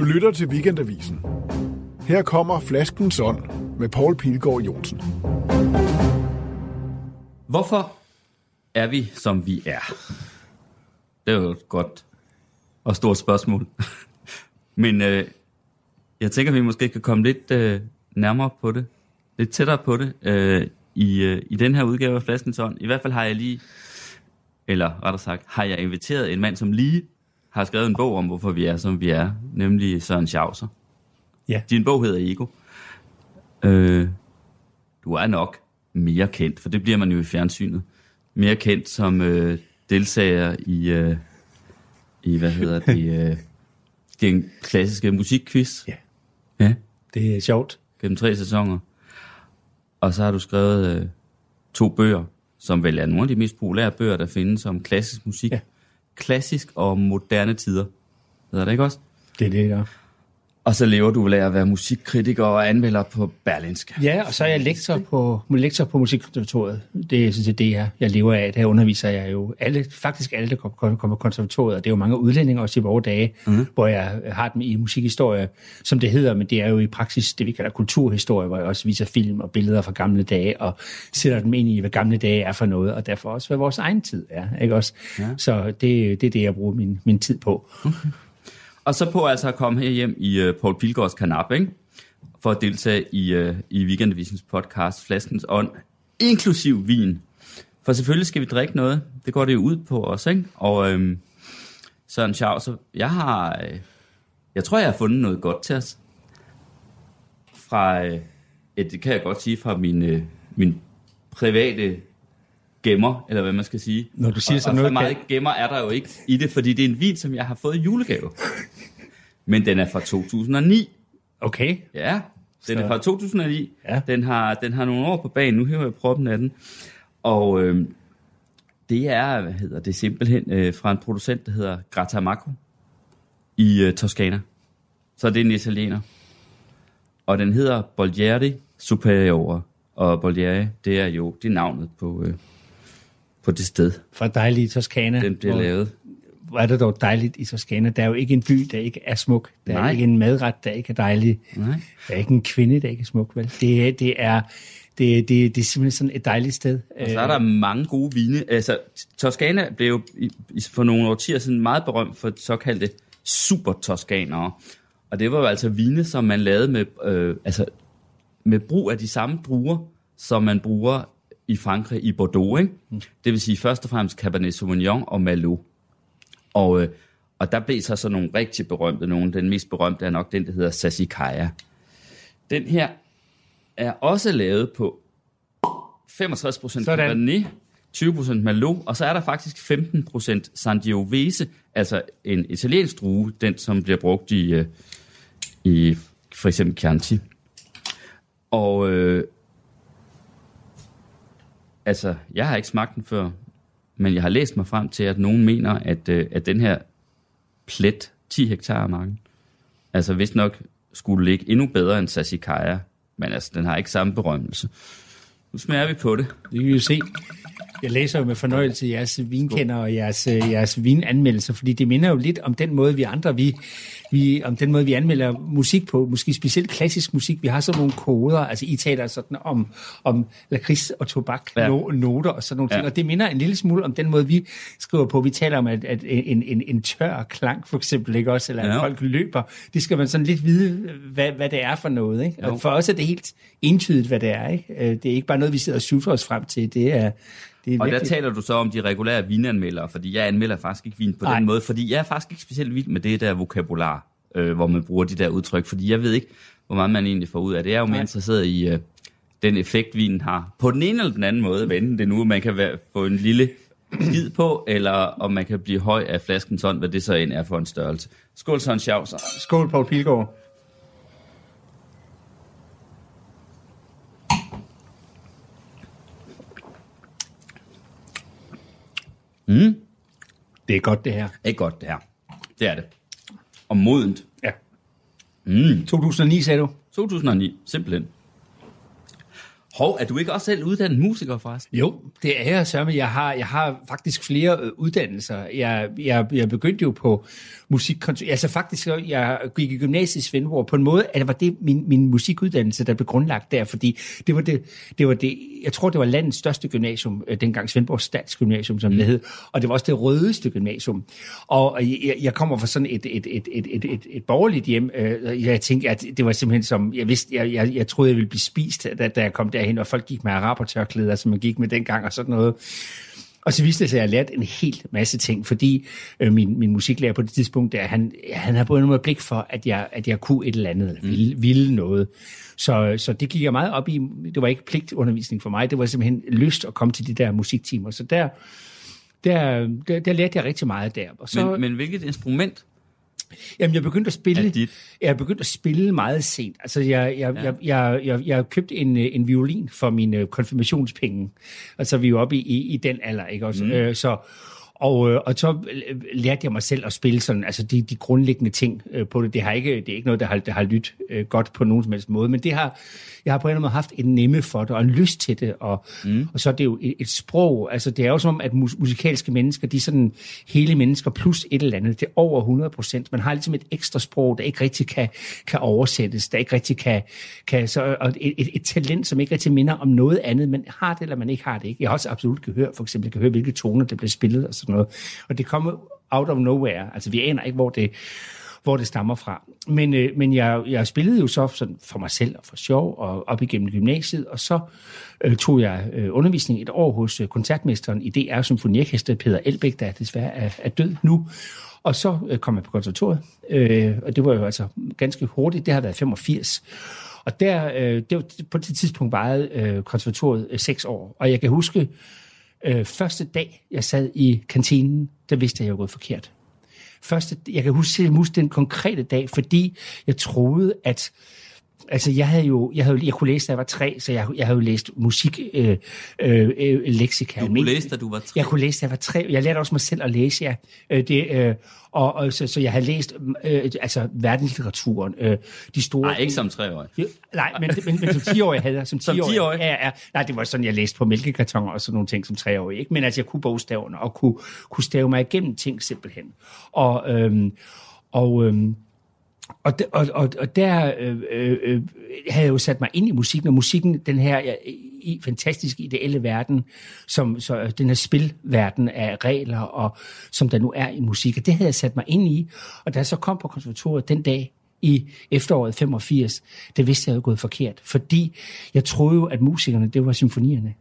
Du lytter til Weekendavisen. Her kommer Flaskens Ånd med Paul Pilgaard Jonsen. Hvorfor er vi, som vi er? Det er jo et godt og stort spørgsmål. Men øh, jeg tænker, vi måske kan komme lidt øh, nærmere på det. Lidt tættere på det øh, i, øh, i den her udgave af Flaskens Ånd. I hvert fald har jeg lige, eller rettere sagt, har jeg inviteret en mand, som lige har skrevet en bog om, hvorfor vi er, som vi er. Nemlig Søren Schauser. Ja. Din bog hedder Ego. Øh, du er nok mere kendt, for det bliver man jo i fjernsynet. Mere kendt som øh, deltager i, øh, i, hvad hedder det, øh, den klassiske musikquiz. Ja. Ja, Det er sjovt. gennem tre sæsoner. Og så har du skrevet øh, to bøger, som vel er nogle af de mest populære bøger, der findes om klassisk musik. Ja. Klassisk og moderne tider. Hedder det ikke også? Det er det, der. Og så lever du af at være musikkritiker og anmelder på Berlinske. Ja, og så er jeg lektor på, lektor på Musikkonservatoriet. Det er sådan set det, jeg, jeg lever af. Der underviser jeg jo alle, faktisk alle, der kommer på konservatoriet. Og det er jo mange udlændinge også i vores dage, mm. hvor jeg har dem i musikhistorie, som det hedder, men det er jo i praksis det, vi kalder kulturhistorie, hvor jeg også viser film og billeder fra gamle dage, og sætter dem ind i, hvad gamle dage er for noget, og derfor også, hvad vores egen tid er. Ikke også? Ja. Så det, det er det, jeg bruger min, min tid på. Og så på altså at komme her hjem i øh, uh, Paul Pilgaards kanap, ikke? For at deltage i, uh, i Weekendavisens podcast Flaskens Ånd, inklusiv vin. For selvfølgelig skal vi drikke noget. Det går det jo ud på os, ikke? Og øhm, Søren Schauser, jeg har... Øh, jeg tror, jeg har fundet noget godt til os. Fra... Øh, ja, det kan jeg godt sige fra min, øh, min private gemmer, eller hvad man skal sige. Når du siger og, sådan og noget, så meget gemmer er der jo ikke i det, fordi det er en vin, som jeg har fået i julegave. Men den er fra 2009. Okay. Ja, den Så- er fra 2009. Ja. Den, har, den har nogle år på banen. Nu hæver jeg proppen af den. Og øh, det er, hvad hedder det, simpelthen øh, fra en producent, der hedder Grattamacco i øh, Toscana. Så det er en italiener. Og den hedder Bolgieri Superiore. Og Bolgieri, det er jo det er navnet på, øh, på det sted, Fra dejlige Toskana. den bliver hvor- lavet. Hvor er det dog dejligt i Toskana. Der er jo ikke en by, der ikke er smuk. Der Nej. er ikke en madret, der ikke er dejlig. Nej. Der er ikke en kvinde, der ikke er smuk, vel? Det, er- det, er, det, det, det er simpelthen sådan et dejligt sted. Og så er der mange gode vine. Altså, Toscana blev jo for nogle årtier siden meget berømt for såkaldte super toskanere. Og det var jo altså vine, som man lavede med, øh, altså, med brug af de samme druer, som man bruger i Frankrig i Bordeaux. Ikke? Det vil sige først og fremmest Cabernet Sauvignon og Merlot. Og, øh, og der blev så sådan nogle rigtig berømte nogle. Den mest berømte er nok den, der hedder Sassicaia. Den her er også lavet på 65% Sådan. Cabernet, 20% Merlot, og så er der faktisk 15% Sangiovese, altså en italiensk drue, den som bliver brugt i, øh, i for eksempel Chianti. Og øh, altså, jeg har ikke smagt den før, men jeg har læst mig frem til, at nogen mener, at, øh, at den her plet 10 hektar marken, altså hvis nok skulle ligge endnu bedre end Sassicaia, men altså, den har ikke samme berømmelse. Nu smager vi på det. Det kan vi jo se. Jeg læser jo med fornøjelse jeres vinkender og jeres, øh, jeres vinanmeldelser, fordi det minder jo lidt om den måde, vi andre, vi, vi, om den måde, vi anmelder musik på, måske specielt klassisk musik. Vi har sådan nogle koder, altså I taler sådan om, om lakrids og tobak, Ja. no, noter og sådan nogle ting, Ja. og det minder en lille smule om den måde, vi skriver på. Vi taler om, at, at en, en, en tør klang for eksempel, ikke også, eller at Ja. folk løber. Det skal man sådan lidt vide, hvad, hvad det er for noget, ikke? Jo. Og for os er det helt entydigt, hvad det er, ikke? Øh, Det er ikke bare noget, vi sidder og sutter os frem til. Det er, det er Og der taler du så om de regulære vinanmeldere, fordi jeg anmelder faktisk ikke vin på Nej. den måde, fordi jeg er faktisk ikke specielt vild med det der vokabular, øh, hvor man bruger de der udtryk, fordi jeg ved ikke, hvor meget man egentlig får ud af det. Jeg er jo mere interesseret i øh, den effekt, vinen har. På den ene eller den anden måde, hvad enten det nu, man kan være, få en lille skid på, eller om man kan blive høj af flasken sådan, hvad det så end er for en størrelse. Skål, Søren Schauser. Skål, Paul Pilgaard. Mm. Det er godt, det her. Det er godt, det her. Det er det. Og modent. Ja. Mm. 2009, sagde du? 2009, simpelthen. Hov, er du ikke også selv uddannet musiker forresten? Jo, det er jeg, Sørme. Jeg har, jeg har faktisk flere øh, uddannelser. Jeg, jeg, jeg begyndte jo på musikkontor. Altså faktisk, jeg gik i gymnasiet i Svendborg. På en måde, at det var det min, min musikuddannelse, der blev grundlagt der, fordi det var det, det var det, jeg tror, det var landets største gymnasium, øh, dengang Svendborg Statsgymnasium, som mm. det hed, og det var også det rødeste gymnasium. Og jeg, jeg kommer fra sådan et, et, et, et, et, et, et borgerligt hjem. Øh, jeg tænkte, at det var simpelthen som, jeg vidste, jeg, jeg, jeg troede, jeg ville blive spist, da, da jeg kom derhen, og folk gik med arabertørklæder, som man gik med dengang og sådan noget. Og så viste det sig, at jeg lært en helt masse ting, fordi øh, min, min musiklærer på det tidspunkt, der, han, han havde både noget blik for, at jeg, at jeg kunne et eller andet, eller ville, mm. ville noget. Så, så det gik jeg meget op i. Det var ikke pligtundervisning for mig, det var simpelthen lyst at komme til de der musiktimer. Så der, der, der, der lærte jeg rigtig meget der. Og så, men, men hvilket instrument Jamen, jeg begyndte at spille, jeg begyndte at spille meget sent. Altså, jeg, jeg, ja. jeg, jeg, jeg, jeg købte en, en violin for mine konfirmationspenge. Altså, vi er jo oppe i, i, i den alder, ikke også? Mm. Øh, så, og, øh, og så lærte jeg mig selv at spille sådan, altså de, de grundlæggende ting øh, på det. Det, har ikke, det er ikke noget, der har, der har lyttet øh, godt på nogen som helst måde, men det har, jeg har på en eller anden måde haft en nemme for det, og en lyst til det, og, mm. og så er det jo et, et sprog, altså det er jo som om, at mus, musikalske mennesker, de er sådan hele mennesker plus et eller andet, det er over 100 procent. Man har ligesom et ekstra sprog, der ikke rigtig kan, kan oversættes, der ikke rigtig kan, kan så, og et, et, et talent, som ikke rigtig minder om noget andet, man har det, eller man ikke har det. Ikke? Jeg har også absolut gehør, for eksempel, jeg kan høre, hvilke toner, der bliver spillet, og sådan noget. Og det kommer out of nowhere, altså vi aner ikke, hvor det, hvor det stammer fra. Men, øh, men jeg, jeg spillede jo så sådan for mig selv og for sjov og op igennem gymnasiet, og så øh, tog jeg øh, undervisning et år hos øh, koncertmesteren i DR Symfoniorkester, Peter Elbæk, der desværre er, er død nu. Og så øh, kom jeg på konservatoriet, øh, og det var jo altså ganske hurtigt, det har været 85. Og der, øh, det var, på det tidspunkt vejede øh, konservatoriet øh, seks år, og jeg kan huske, øh, første dag, jeg sad i kantinen, der vidste jeg, at jeg var gået forkert. Første, jeg kan huske, huske den konkrete dag, fordi jeg troede, at altså jeg havde jo, jeg, havde, jeg kunne læse, da jeg var tre, så jeg, jeg havde jo læst musik, øh, øh, øh leksika. Du kunne læse, da du var tre? Jeg kunne læse, da jeg var tre. Jeg lærte også mig selv at læse, ja. Øh, det, øh, og, og så, så jeg havde læst øh, altså verdenslitteraturen, øh, de store... Nej, ikke som treårig. Jo, nej, men, men, men som tiårig havde jeg. Som tiårig? Som tiårig? Ja, ja. Nej, det var sådan, jeg læste på mælkekartoner og sådan nogle ting som treårig. Ikke? Men altså, jeg kunne bogstaverne og kunne, kunne stave mig igennem ting simpelthen. Og, øhm, og øhm, og, og, og, og der øh, øh, øh, havde jeg jo sat mig ind i musikken, og musikken, den her i fantastisk ideelle verden, som så øh, den her spilverden af regler, og som der nu er i musik, og det havde jeg sat mig ind i. Og da jeg så kom på konservatoriet den dag, i efteråret 85, det vidste jeg jo gået forkert, fordi jeg troede jo, at musikerne, det var symfonierne.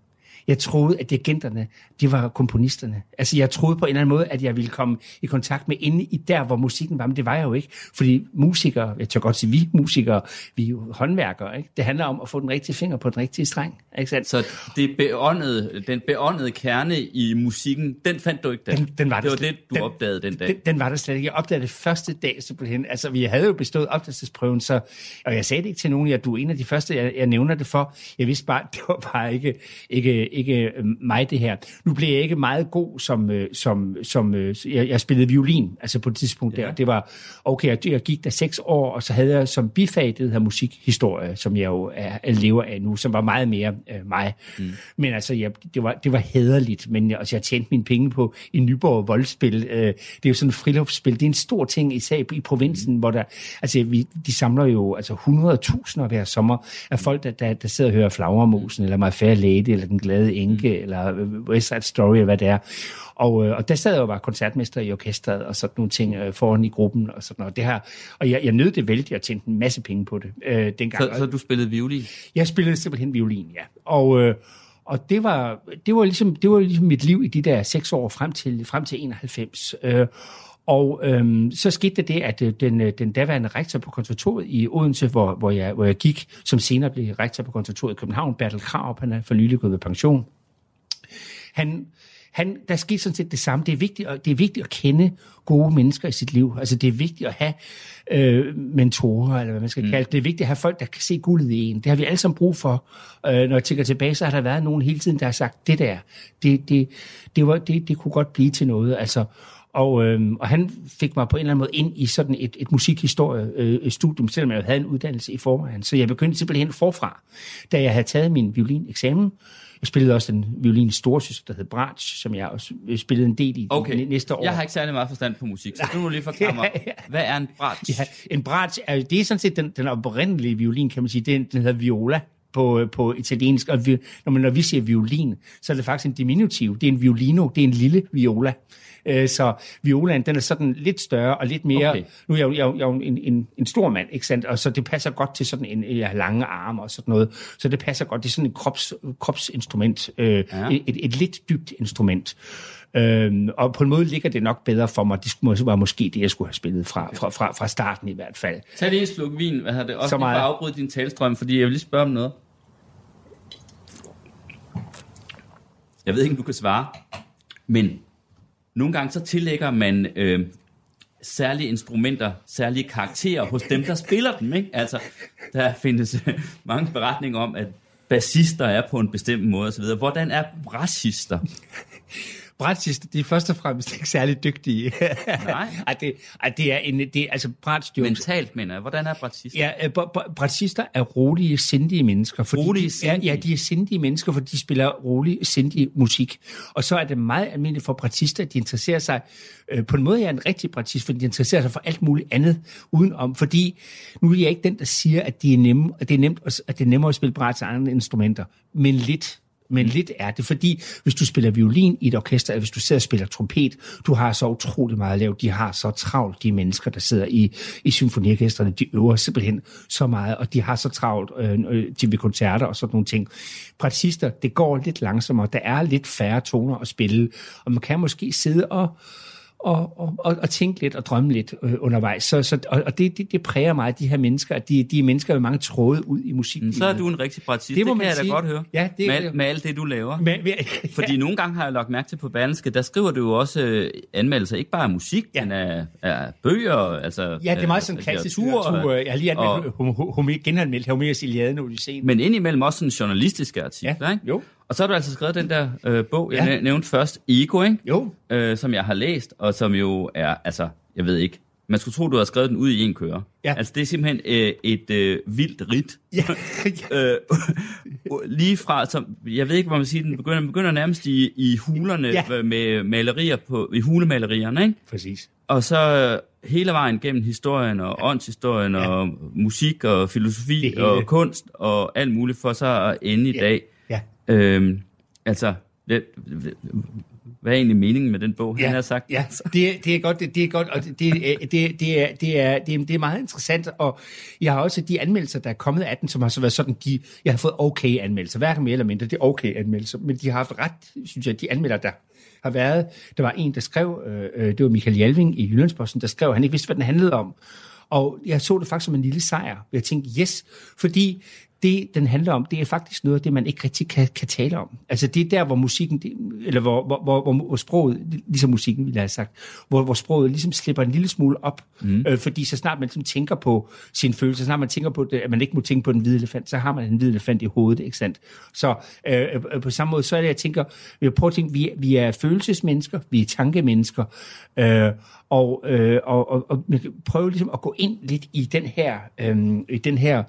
Jeg troede, at dirigenterne, de var komponisterne. Altså, jeg troede på en eller anden måde, at jeg ville komme i kontakt med inde i der, hvor musikken var, men det var jeg jo ikke. Fordi musikere, jeg tør godt sige, vi musikere, vi er jo håndværkere, ikke? Det handler om at få den rigtige finger på den rigtige streng, ikke sandt? Så det beåndede, den beåndede kerne i musikken, den fandt du ikke der? Den, den var det var slet, det, du den, opdagede den dag? Den, den var der slet ikke. Jeg opdagede det første dag, simpelthen. Altså, vi havde jo bestået opdagelsesprøven, så, og jeg sagde det ikke til nogen, at du er en af de første, jeg, jeg nævner det for. Jeg vidste bare, det var bare ikke, ikke, ikke øh, mig det her. Nu blev jeg ikke meget god som, øh, som, som øh, jeg, jeg spillede violin, altså på et tidspunkt ja. der. Det var, okay, jeg, jeg gik der seks år, og så havde jeg som bifag det her musikhistorie, som jeg jo er, er lever af nu, som var meget mere øh, mig. Mm. Men altså, jeg, det, var, det var hederligt, men altså, jeg tjente mine penge på i Nyborg voldspil. Øh, det er jo sådan et friluftsspil. Det er en stor ting, især i provinsen, mm. hvor der, altså, vi, de samler jo altså 100.000 hver sommer af folk, der, der, der sidder og hører Flagermusen, eller My Fair Lady, eller Den Glade Enke, mm. eller West Side Story, eller hvad det er. Og, øh, og der sad jeg jo bare koncertmester i orkestret, og sådan nogle ting øh, foran i gruppen, og sådan noget. Det her, og jeg, jeg nød det vældig, og tjente en masse penge på det øh, dengang. Så, så du spillede violin? Jeg spillede simpelthen violin, ja. Og, øh, og det var, det, var ligesom, det var ligesom mit liv i de der seks år frem til, frem til 91. Øh, og øhm, så skete det at øh, den, øh, den daværende rektor på konservatoriet i Odense, hvor, hvor, jeg, hvor jeg gik, som senere blev rektor på konservatoriet i København, Bertel Krav, han er for nylig gået ved pension. Han, han, der skete sådan set det samme. Det er, vigtigt, at, det er vigtigt at kende gode mennesker i sit liv. Altså det er vigtigt at have øh, mentorer, eller hvad man skal mm. kalde det. Det er vigtigt at have folk, der kan se guldet i en. Det har vi alle sammen brug for. Øh, når jeg tænker tilbage, så har der været nogen hele tiden, der har sagt, det der, det, det, det, var, det, det kunne godt blive til noget. Altså, Og, øh, og han fik mig på en eller anden måde ind i sådan et, et musikhistorie-studium, øh, selvom jeg havde en uddannelse i forvejen. Så jeg begyndte simpelthen forfra, da jeg havde taget min violineksamen. Jeg spillede også en violin storsøster, der hed Bratsch, som jeg også spillede en del i Okay, næste år. jeg har ikke særlig meget forstand på musik, så du må lige forklare mig, Ja, ja. hvad er en bratsch? Ja, en bratsch, er, det er sådan set den, den oprindelige violin, kan man sige. Den, den hedder viola på, på italiensk. Og vi, når, man, når vi siger violin, så er det faktisk en diminutiv. Det er en violino, det er en lille viola. Øh, Så violaen, den er sådan lidt større og lidt mere... Okay. Nu er jeg, jo- jeg, jeg jo en, en, en stor mand, ikke sandt? Og så det passer godt til sådan en, jeg har lange arme og sådan noget. Så det passer godt. Det er sådan et krops, kropsinstrument. Øh, Ja. et, et, et lidt dybt instrument. Øhm, og på en måde ligger det nok bedre for mig. Det skulle, var måske det, jeg skulle have spillet fra, fra, fra, fra starten i hvert fald. Tag lige en sluk vin, hvad har det? Også Så lige for at meget. afbryde din talstrøm, fordi jeg vil lige spørge om noget. Jeg ved ikke, om du kan svare, men nogle gange så tillægger man øh, særlige instrumenter, særlige karakterer hos dem, der spiller dem. Ikke? Altså, der findes øh, mange beretninger om, at bassister er på en bestemt måde osv. Hvordan er brassister? Bratschist, de er først og fremmest ikke særlig dygtige. Nej. Ej, det, ej, det er en, det altså bratsch, det Mentalt, mener jeg. Hvordan er brassister? Ja, øh, br- br- bratschister er rolige, sindige mennesker. Fordi Rolige, de, sindige? Ja, ja, de er sindige mennesker, fordi de spiller rolig, sindig musik. Og så er det meget almindeligt for bratschister, at de interesserer sig, øh, på en måde jeg er en rigtig bratschist, fordi de interesserer sig for alt muligt andet udenom. Fordi nu er jeg ikke den, der siger, at, de er nemme, at, det, er nemt, at- at det er nemmere at spille bratsch af andre instrumenter. Men lidt men lidt er det, fordi hvis du spiller violin i et orkester, eller hvis du sidder og spiller trompet, du har så utrolig meget at lave. De har så travlt, de mennesker, der sidder i, i symfoniorkestrene. De øver simpelthen så meget, og de har så travlt øh, øh, til ved koncerter og sådan nogle ting. Præcister, det går lidt langsommere. Der er lidt færre toner at spille, og man kan måske sidde og og, og, og, og tænke lidt og drømme lidt øh, undervejs. Så, så, og og det, det, det præger mig, de her mennesker, at de, de er mennesker med mange tråde ud i musikken. Så er du en rigtig brassist. Det, Det må det kan jeg da sige. godt høre. Ja, det- med, med alt det, du laver. Men, men, Fordi nogle gange har jeg lagt mærke til på Berlingske, der skriver du jo også øh, anmeldelser, ikke bare af musik, ja. Ja. men af, af bøger, altså Ja, det er meget sådan klassisk litteratur. Jeg har lige og- anmeldt, hom- hom- hom- genanmeldt Homers Iliaden og Odysseen. Men indimellem også sådan journalistiske artikler, Ja, ikke? jo. Og så har du altså skrevet den der øh, bog, jeg Ja. ja. nævnte først, Ego, ikke? Jo. Øh, som jeg har læst, og som jo er, altså, jeg ved ikke, man skulle tro, du har skrevet den ud i en køre. Ja. Altså, det er simpelthen øh, et øh, vildt rit. Ja, øh, lige fra, som, jeg ved ikke, hvor man siger, den begynder, begynder nærmest i, i hulerne Ja. ja. med malerier på, i hulemalerierne, ikke? præcis. Og så øh, hele vejen gennem historien og åndshistorien Ja. og musik og filosofi og kunst og alt muligt for så at ende i Ja. dag. Ja. Øhm, altså, det, hvad er egentlig meningen med den bog, han har sagt? Ja, det, er- det er godt, det, det er godt, og det, det, det, er, det, er, det, er, det er meget interessant, og jeg har også de anmeldelser, der er kommet af den, som har så været sådan, de, jeg har fået okay anmeldelser, hverken mere eller mindre, det er okay anmeldelser, men de har haft ret, synes jeg, de anmelder, der har været, der var en, der skrev, øh, øh, det var Michael Jalving i Jyllandsposten, der skrev, han ikke vidste, hvad den handlede om, og jeg så det faktisk som en lille sejr. Jeg tænkte, yes, fordi det, den handler om, det er faktisk noget af det, man ikke rigtig kan, kan tale om. Altså det er der, hvor musikken, det, eller hvor, hvor, hvor, hvor, sproget, ligesom musikken ville jeg have sagt, hvor, hvor sproget ligesom slipper en lille smule op. Mm. Øh, fordi så snart man ligesom tænker på sine følelser, så snart man tænker på, det, at man ikke må tænke på den hvide elefant, så har man en hvide elefant i hovedet, ikke sandt? Så øh, øh, på samme måde, så er det, jeg tænker, vi prøver at tænke, vi, er- vi er følelsesmennesker, vi er tankemennesker, øh, og, øh, og, og, og prøve ligesom at gå ind lidt i den her, øh, i den her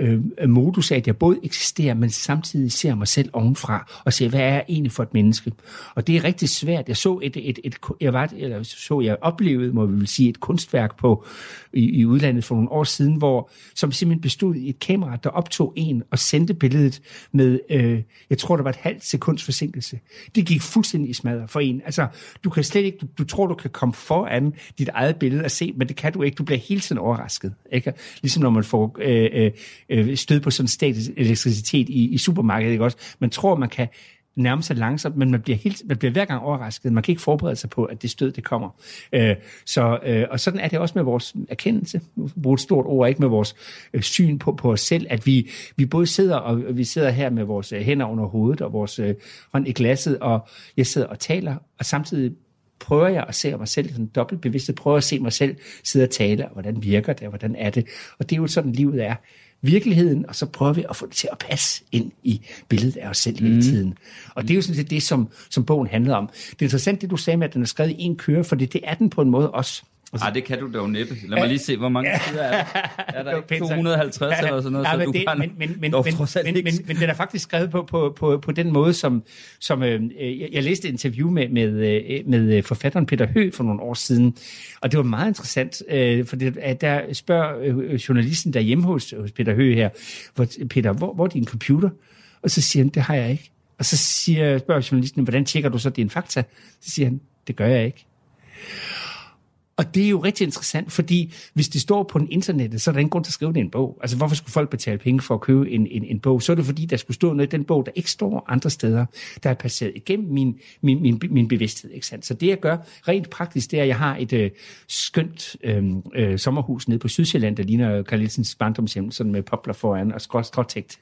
øh, modus af, at jeg både eksisterer, men samtidig ser mig selv ovenfra, og ser, hvad er jeg egentlig for et menneske? Og det er rigtig svært. Jeg så et, et, et, jeg var, eller så jeg oplevede, må vi vil sige, et kunstværk på, i, i udlandet for nogle år siden, hvor, som simpelthen bestod i et kamera, der optog en og sendte billedet med, øh, jeg tror, der var et halvt sekunds forsinkelse. Det gik fuldstændig i smadre for en. Altså, du kan slet ikke, du, du tror, du kan komme foran dit eget billede og se, men det kan du ikke. Du bliver hele tiden overrasket. Ikke? Ligesom når man får øh, øh, øh stød på sådan statisk elektricitet i, i supermarkedet. Ikke også? Man tror, man kan nærme sig langsomt, men man bliver, helt, man bliver hver gang overrasket. Man kan ikke forberede sig på, at det stød, det kommer. Øh, så, øh, og sådan er det også med vores erkendelse, bruge et stort ord, ikke med vores øh, syn på, på os selv, at vi, vi både sidder, og vi sidder her med vores øh, hænder under hovedet, og vores øh, hånd i glasset, og jeg sidder og taler, og samtidig prøver jeg at se mig selv sådan dobbeltbevidst, prøver at se mig selv sidde og tale, og hvordan virker det, og hvordan er det. Og det er jo sådan, livet er. virkeligheden, og så prøver vi at få det til at passe ind i billedet af os selv hele Mhm. tiden. Og det er jo sådan set det, som, som bogen handler om. Det er interessant, det du sagde med, at den er skrevet i en køre, for det, det er den på en måde også. Ej, det kan du dog næppe. Lad mig lige se, hvor mange sider er der. Er der ikke 250 eller sådan noget, Ja, så men du det, men, men, men, dog men, men, men, men den er faktisk skrevet på, på, på, på den måde, som, som øh, jeg, jeg læste et interview med, med, øh, med øh, forfatteren Peter Hø for nogle år siden, og det var meget interessant, øh, for det, at der spørger øh, journalisten der hjemme hos, hos Peter Hø her, hvor, Peter, hvor, hvor er din computer? Og så siger han, det har jeg ikke. Og så siger, spørger journalisten, hvordan tjekker du så dine fakta? Så siger han, det gør jeg ikke. Og det er jo rigtig interessant, fordi hvis det står på en internettet, så er der ingen grund til at skrive det i en bog. Altså hvorfor skulle folk betale penge for at købe en, en, en bog? Så er det fordi, der skulle stå noget i den bog, der ikke står andre steder, der er passeret igennem min, min, min, min bevidsthed. Ikke sandt? Så det jeg gør rent praktisk, det er, at jeg har et øh, skønt øh, øh, sommerhus nede på Sydsjælland, der ligner Carl Nielsens barndomshjem, sådan med popler foran og skråtægt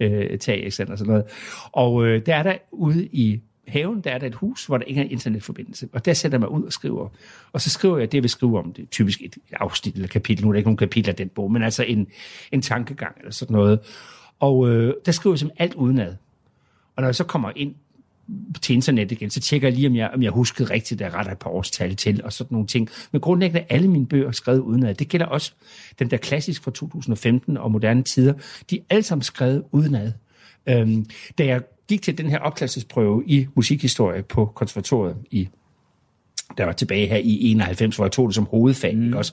øh, tag, ikke sandt? Og sådan noget. Og øh, der er der ude i haven, der er der et hus, hvor der ikke er internetforbindelse. Og der sætter jeg mig ud og skriver. Og så skriver jeg det, jeg vil skrive om. Det er typisk et afsnit eller kapitel. Nu er der ikke nogen kapitel af den bog, men altså en, en tankegang eller sådan noget. Og øh, der skriver jeg som alt udenad. Og når jeg så kommer ind til internet igen, så tjekker jeg lige, om jeg, om jeg huskede rigtigt, der retter et par årstal til, og sådan nogle ting. Men grundlæggende er alle mine bøger skrevet udenad. Det gælder også den der klassisk fra 2015 og moderne tider. De er alle sammen skrevet udenad. Øhm, da jeg gik til den her opklædelsesprøve i musikhistorie på konservatoriet i der var tilbage her i 91, hvor jeg tog det som hovedfag, mm. også?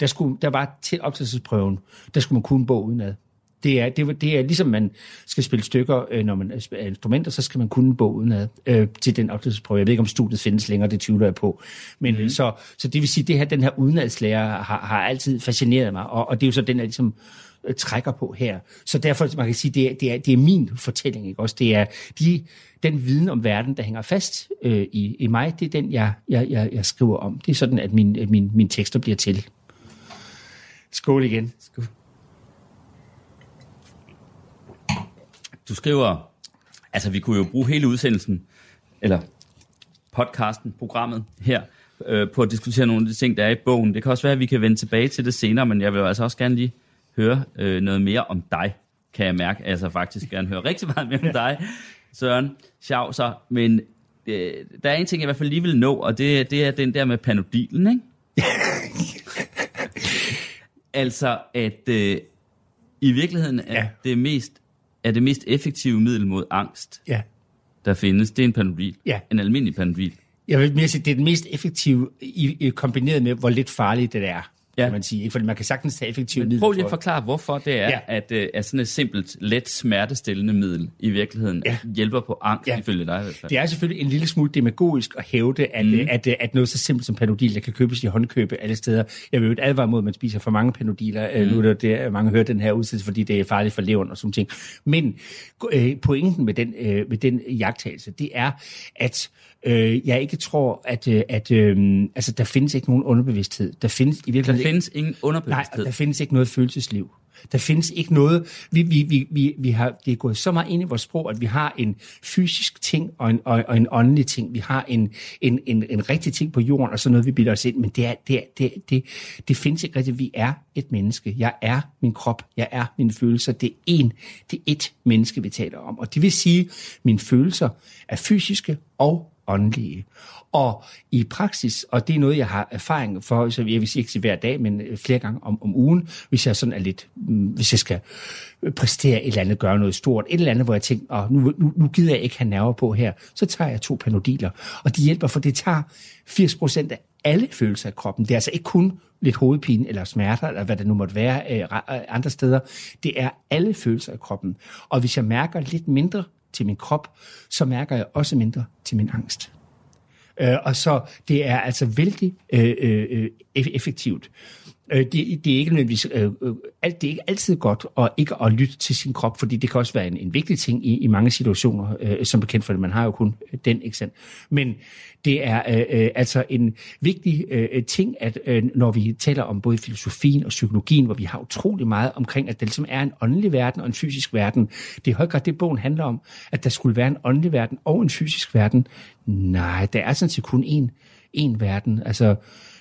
Der, skulle, der var til optagelsesprøven, der skulle man kunne en bog udenad. Det er, det, det er ligesom man skal spille stykker, øh, når man spiller instrumenter, så skal man kunne en bog udenad øh, til den optagelsesprøve. Jeg ved ikke, om studiet findes længere, det tvivler jeg på. Men mm. så, så det vil sige, det her, den her udenadslærer har, har altid fascineret mig, og, og det er jo så den, jeg ligesom øh, trækker på her. Så derfor, man kan sige, det er, det er, det er min fortælling, ikke også? Det er de, den viden om verden, der hænger fast øh, i, i mig, det er den, jeg, jeg, jeg, jeg skriver om. Det er sådan, at min, min, mine tekster bliver til. Skål igen. Skål. Du skriver, altså vi kunne jo bruge hele udsendelsen, eller podcasten, programmet her, øh, på at diskutere nogle af de ting, der er i bogen. Det kan også være, at vi kan vende tilbage til det senere, men jeg vil altså også gerne lige høre øh, noget mere om dig, kan jeg mærke. Altså faktisk gerne høre rigtig meget mere om dig, Søren Schauser. Men øh, der er en ting, jeg i hvert fald lige vil nå, og det, det er den der med panodilen, ikke? altså, at øh, i virkeligheden er, ja. det mest, er det mest effektive middel mod angst, Ja. der findes, det er en panodil. Ja. En almindelig panodil. Jeg vil mere sige, det er den mest effektive, i, i, kombineret med, hvor lidt farligt det er, ja. Kan man sige. Ikke? Fordi man kan sagtens tage effektive midler prøv lige at forklare, hvorfor det er, Ja. at, øh, at sådan et simpelt, let smertestillende middel i virkeligheden Ja. hjælper på angst, Ja. ifølge dig i. Det er selvfølgelig en lille smule demagogisk at hævde, at, mm. at, at, at noget så simpelt som panodil, der kan købes i håndkøbe alle steder. Jeg vil jo ikke advare mod, at man spiser for mange panodiler. Mm. Nu er der, det, mange hører den her udsættelse, fordi det er farligt for leveren og sådan ting. Men øh, pointen med den, øh, med den jagttagelse, det er, at øh, jeg ikke tror, at, øh, at øh, altså, der findes ikke nogen underbevidsthed. Der findes i Der virkeligheden ikke- findes ingen Nej, underbevidsthed. der findes ikke noget følelsesliv. Der findes ikke noget. Vi, vi, vi, vi, vi har, det er gået så meget ind i vores sprog, at vi har en fysisk ting og en, og, og en åndelig ting. Vi har en, en, en, en rigtig ting på jorden, og så noget, vi bilder os ind. Men det, er, det, er, det, det, det findes ikke rigtigt. Vi er et menneske. Jeg er min krop. Jeg er mine følelser. Det er en, det er et menneske, vi taler om. Og det vil sige, at mine følelser er fysiske og åndelige. Og i praksis, og det er noget, jeg har erfaring for, så jeg vil sige ikke sige hver dag, men øh, flere gange om, om ugen, hvis jeg sådan er lidt, mm, hvis jeg skal øh, præstere et eller andet, gøre noget stort, et eller andet, hvor jeg tænker, oh, nu, nu, nu gider jeg ikke have nerver på her, så tager jeg to panodiler, og de hjælper, for det tager 80 procent af alle følelser af kroppen. Det er altså ikke kun lidt hovedpine eller smerter, eller hvad det nu måtte være øh, øh andre steder. Det er alle følelser af kroppen. Og hvis jeg mærker lidt mindre til min krop, så mærker jeg også mindre til min angst. Øh, og så det er altså vældig øh, øh, øh effektivt. Øh, det, det er ikke nødvendigvis, øh, øh, alt, det er ikke altid godt at ikke at lytte til sin krop, fordi det kan også være en, en vigtig ting i, i mange situationer, øh, som bekendt for det. Man har jo kun øh, den, ikke sandt? Men det er øh, altså en vigtig øh, ting, at øh, når vi taler om både filosofien og psykologien, hvor vi har utrolig meget omkring, at der ligesom er en åndelig verden og en fysisk verden. Det er i høj grad det, bogen handler om, at der skulle være en åndelig verden og en fysisk verden. Nej, der er sådan set kun en en verden. Altså,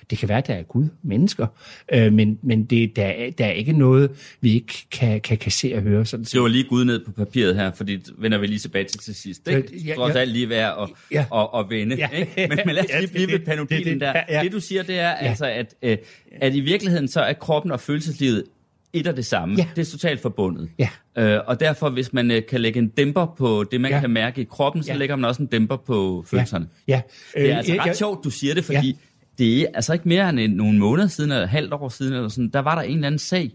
det kan være, at der er Gud, mennesker, øh, men, men det, der, er, der er ikke noget, vi ikke kan, kan, kan se og høre. Sådan det var lige Gud ned på papiret her, fordi det vender vi lige tilbage til til sidst. Det Ja, ja, trods ja. alt lige værd at, Ja. ja. at, at vende. Ja. Ikke? Men, men lad os lige blive ved det- der. ja, ja. Det du siger, det er ja. altså, at, øh, at i virkeligheden så er kroppen og følelseslivet et og det samme. Ja. Det er totalt forbundet. Ja. Øh, og derfor, hvis man øh, kan lægge en dæmper på det, man Ja. ja. kan mærke i kroppen, så Ja. ja. lægger man også en dæmper på følelserne. Ja. Det er altså Øh, ret jeg- sjovt, du siger det, fordi det er altså ikke mere end en- nogle måneder siden, eller halvt år siden, eller sådan, der var der en eller anden sag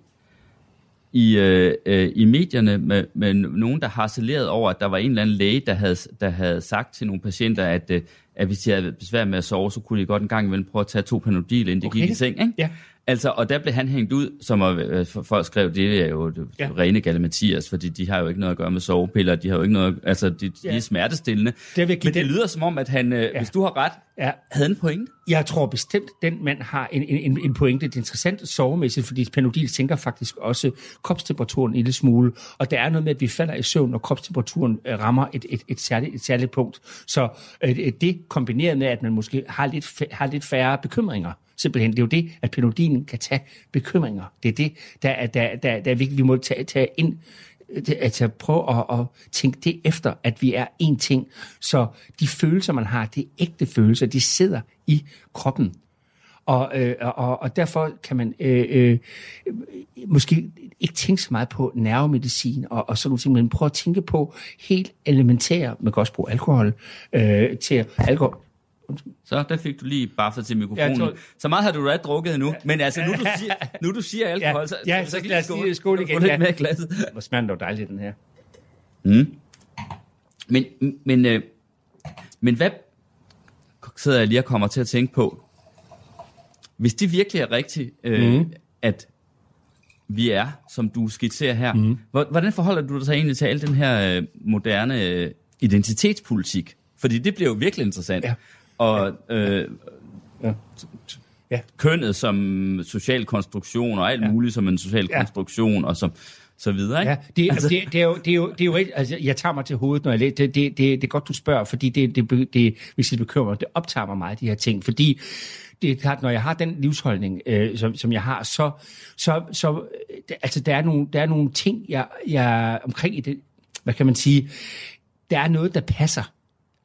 i, øh, øh, i medierne med, med nogen, der harcelerede over, at der var en eller anden læge, der havde, der havde sagt til nogle patienter, at, øh, at hvis de havde besvær med at sove, så kunne de godt en gang imellem prøve at tage to panodil, inden de Okay. gik i seng. Ikke? Ja. Altså, og der blev han hængt ud, som øh, folk skrev, det er jo det, Ja. ja. rene galle Mathias, fordi de har jo ikke noget at gøre med sovepiller, de har jo ikke noget, altså de, Ja. de er smertestillende. vil jeg give Men det den- lyder som om, at han, øh, hvis du har ret, Ja. havde en pointe. Jeg tror bestemt, den mand har en, en, en- pointe. Det er interessant sovemæssigt, fordi Panodil sænker faktisk også kropstemperaturen en lille smule. Og der er noget med, at vi falder i søvn, når kropstemperaturen øh, rammer et, et, et, særligt, et særligt punkt. Så øh, det kombineret med, at man måske har lidt, har lidt færre bekymringer, simpelthen. Det er jo det, at Panodinen kan tage bekymringer. Det er det, der der, der, der er vigtigt. Vi må tage, tage ind øh, altså prøve at, at tænke det efter, at vi er én ting. Så de følelser, man har, det er ægte følelser, de sidder i kroppen. Og, øh, og, og derfor kan man øh, øh, måske ikke tænke så meget på nervemedicin og, og sådan nogle ting, men prøve at tænke på helt elementære, man kan også bruge alkohol øh, til alkohol. Så der fik du lige bare til mikrofonen. Tror- Så meget har du ikke drukket endnu. Men altså, nu du siger, nu du siger alkohol, Ja, så, ja, så, så kan lad os lige skåle igen, lidt ja. mere glasset. Hvor smager den dog dejligt, den her. Men, men, øh, men hvad sidder jeg lige og kommer til at tænke på? Hvis det virkelig er rigtigt, øh, mm. at vi er, som du skitserer her, mm. hvordan forholder du dig så egentlig til al den her øh, moderne øh, identitetspolitik? Fordi det bliver jo virkelig interessant. Ja. Og øh, Ja. Ja. kønnet som social konstruktion, og alt Ja. muligt som en social Ja. konstruktion, og som, så videre. Ikke? Ja, det, altså, det, det, er jo, det, er jo, det er jo rigtigt. Altså, jeg tager mig til hovedet, når jeg læser. Det, det, det, det er godt, du spørger, fordi det, det, det, hvis det bekymrer mig, det optager mig meget, de her ting. Fordi det er klart, når jeg har den livsholdning, øh, som, som jeg har, så, så, så øh, altså, der, er nogle, der er nogle ting, jeg, jeg omkring i det, hvad kan man sige, der er noget, der passer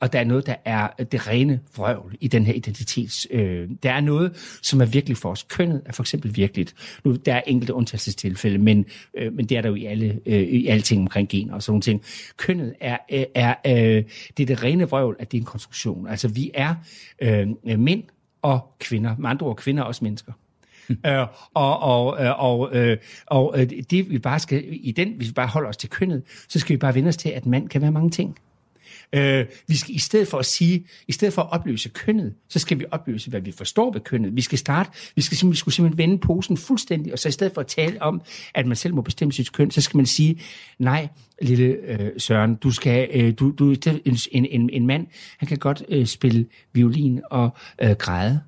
og der er noget, der er det rene vrøvl i den her identitets. Øh, der er noget, som er virkelig for os. Kønnet er for eksempel virkeligt. Nu, der er enkelte undtagelsestilfælde, men, øh, men det er der jo i alle, øh, i alle ting omkring gener og sådan nogle ting. Kønnet er, øh, er øh, det er det rene vrøvl, at det er en konstruktion. Altså vi er øh, mænd og kvinder. Med andre ord, kvinder er også mennesker. Øh, og og, øh, og, øh, og øh, det vi bare skal, i den, hvis vi bare holder os til kønnet, så skal vi bare vende os til, at mand kan være mange ting. Øh, vi skal i stedet for at sige, i stedet for at opløse kønnet, så skal vi opløse, hvad vi forstår ved kønnet. Vi skal starte, vi skal simpelthen, vi skulle simpelthen vende posen fuldstændig, og så i stedet for at tale om, at man selv må bestemme sit køn, så skal man sige, nej, lille øh, Søren, du skal, øh, du, du en, en, en, en mand, han kan godt øh, spille violin og øh, græde.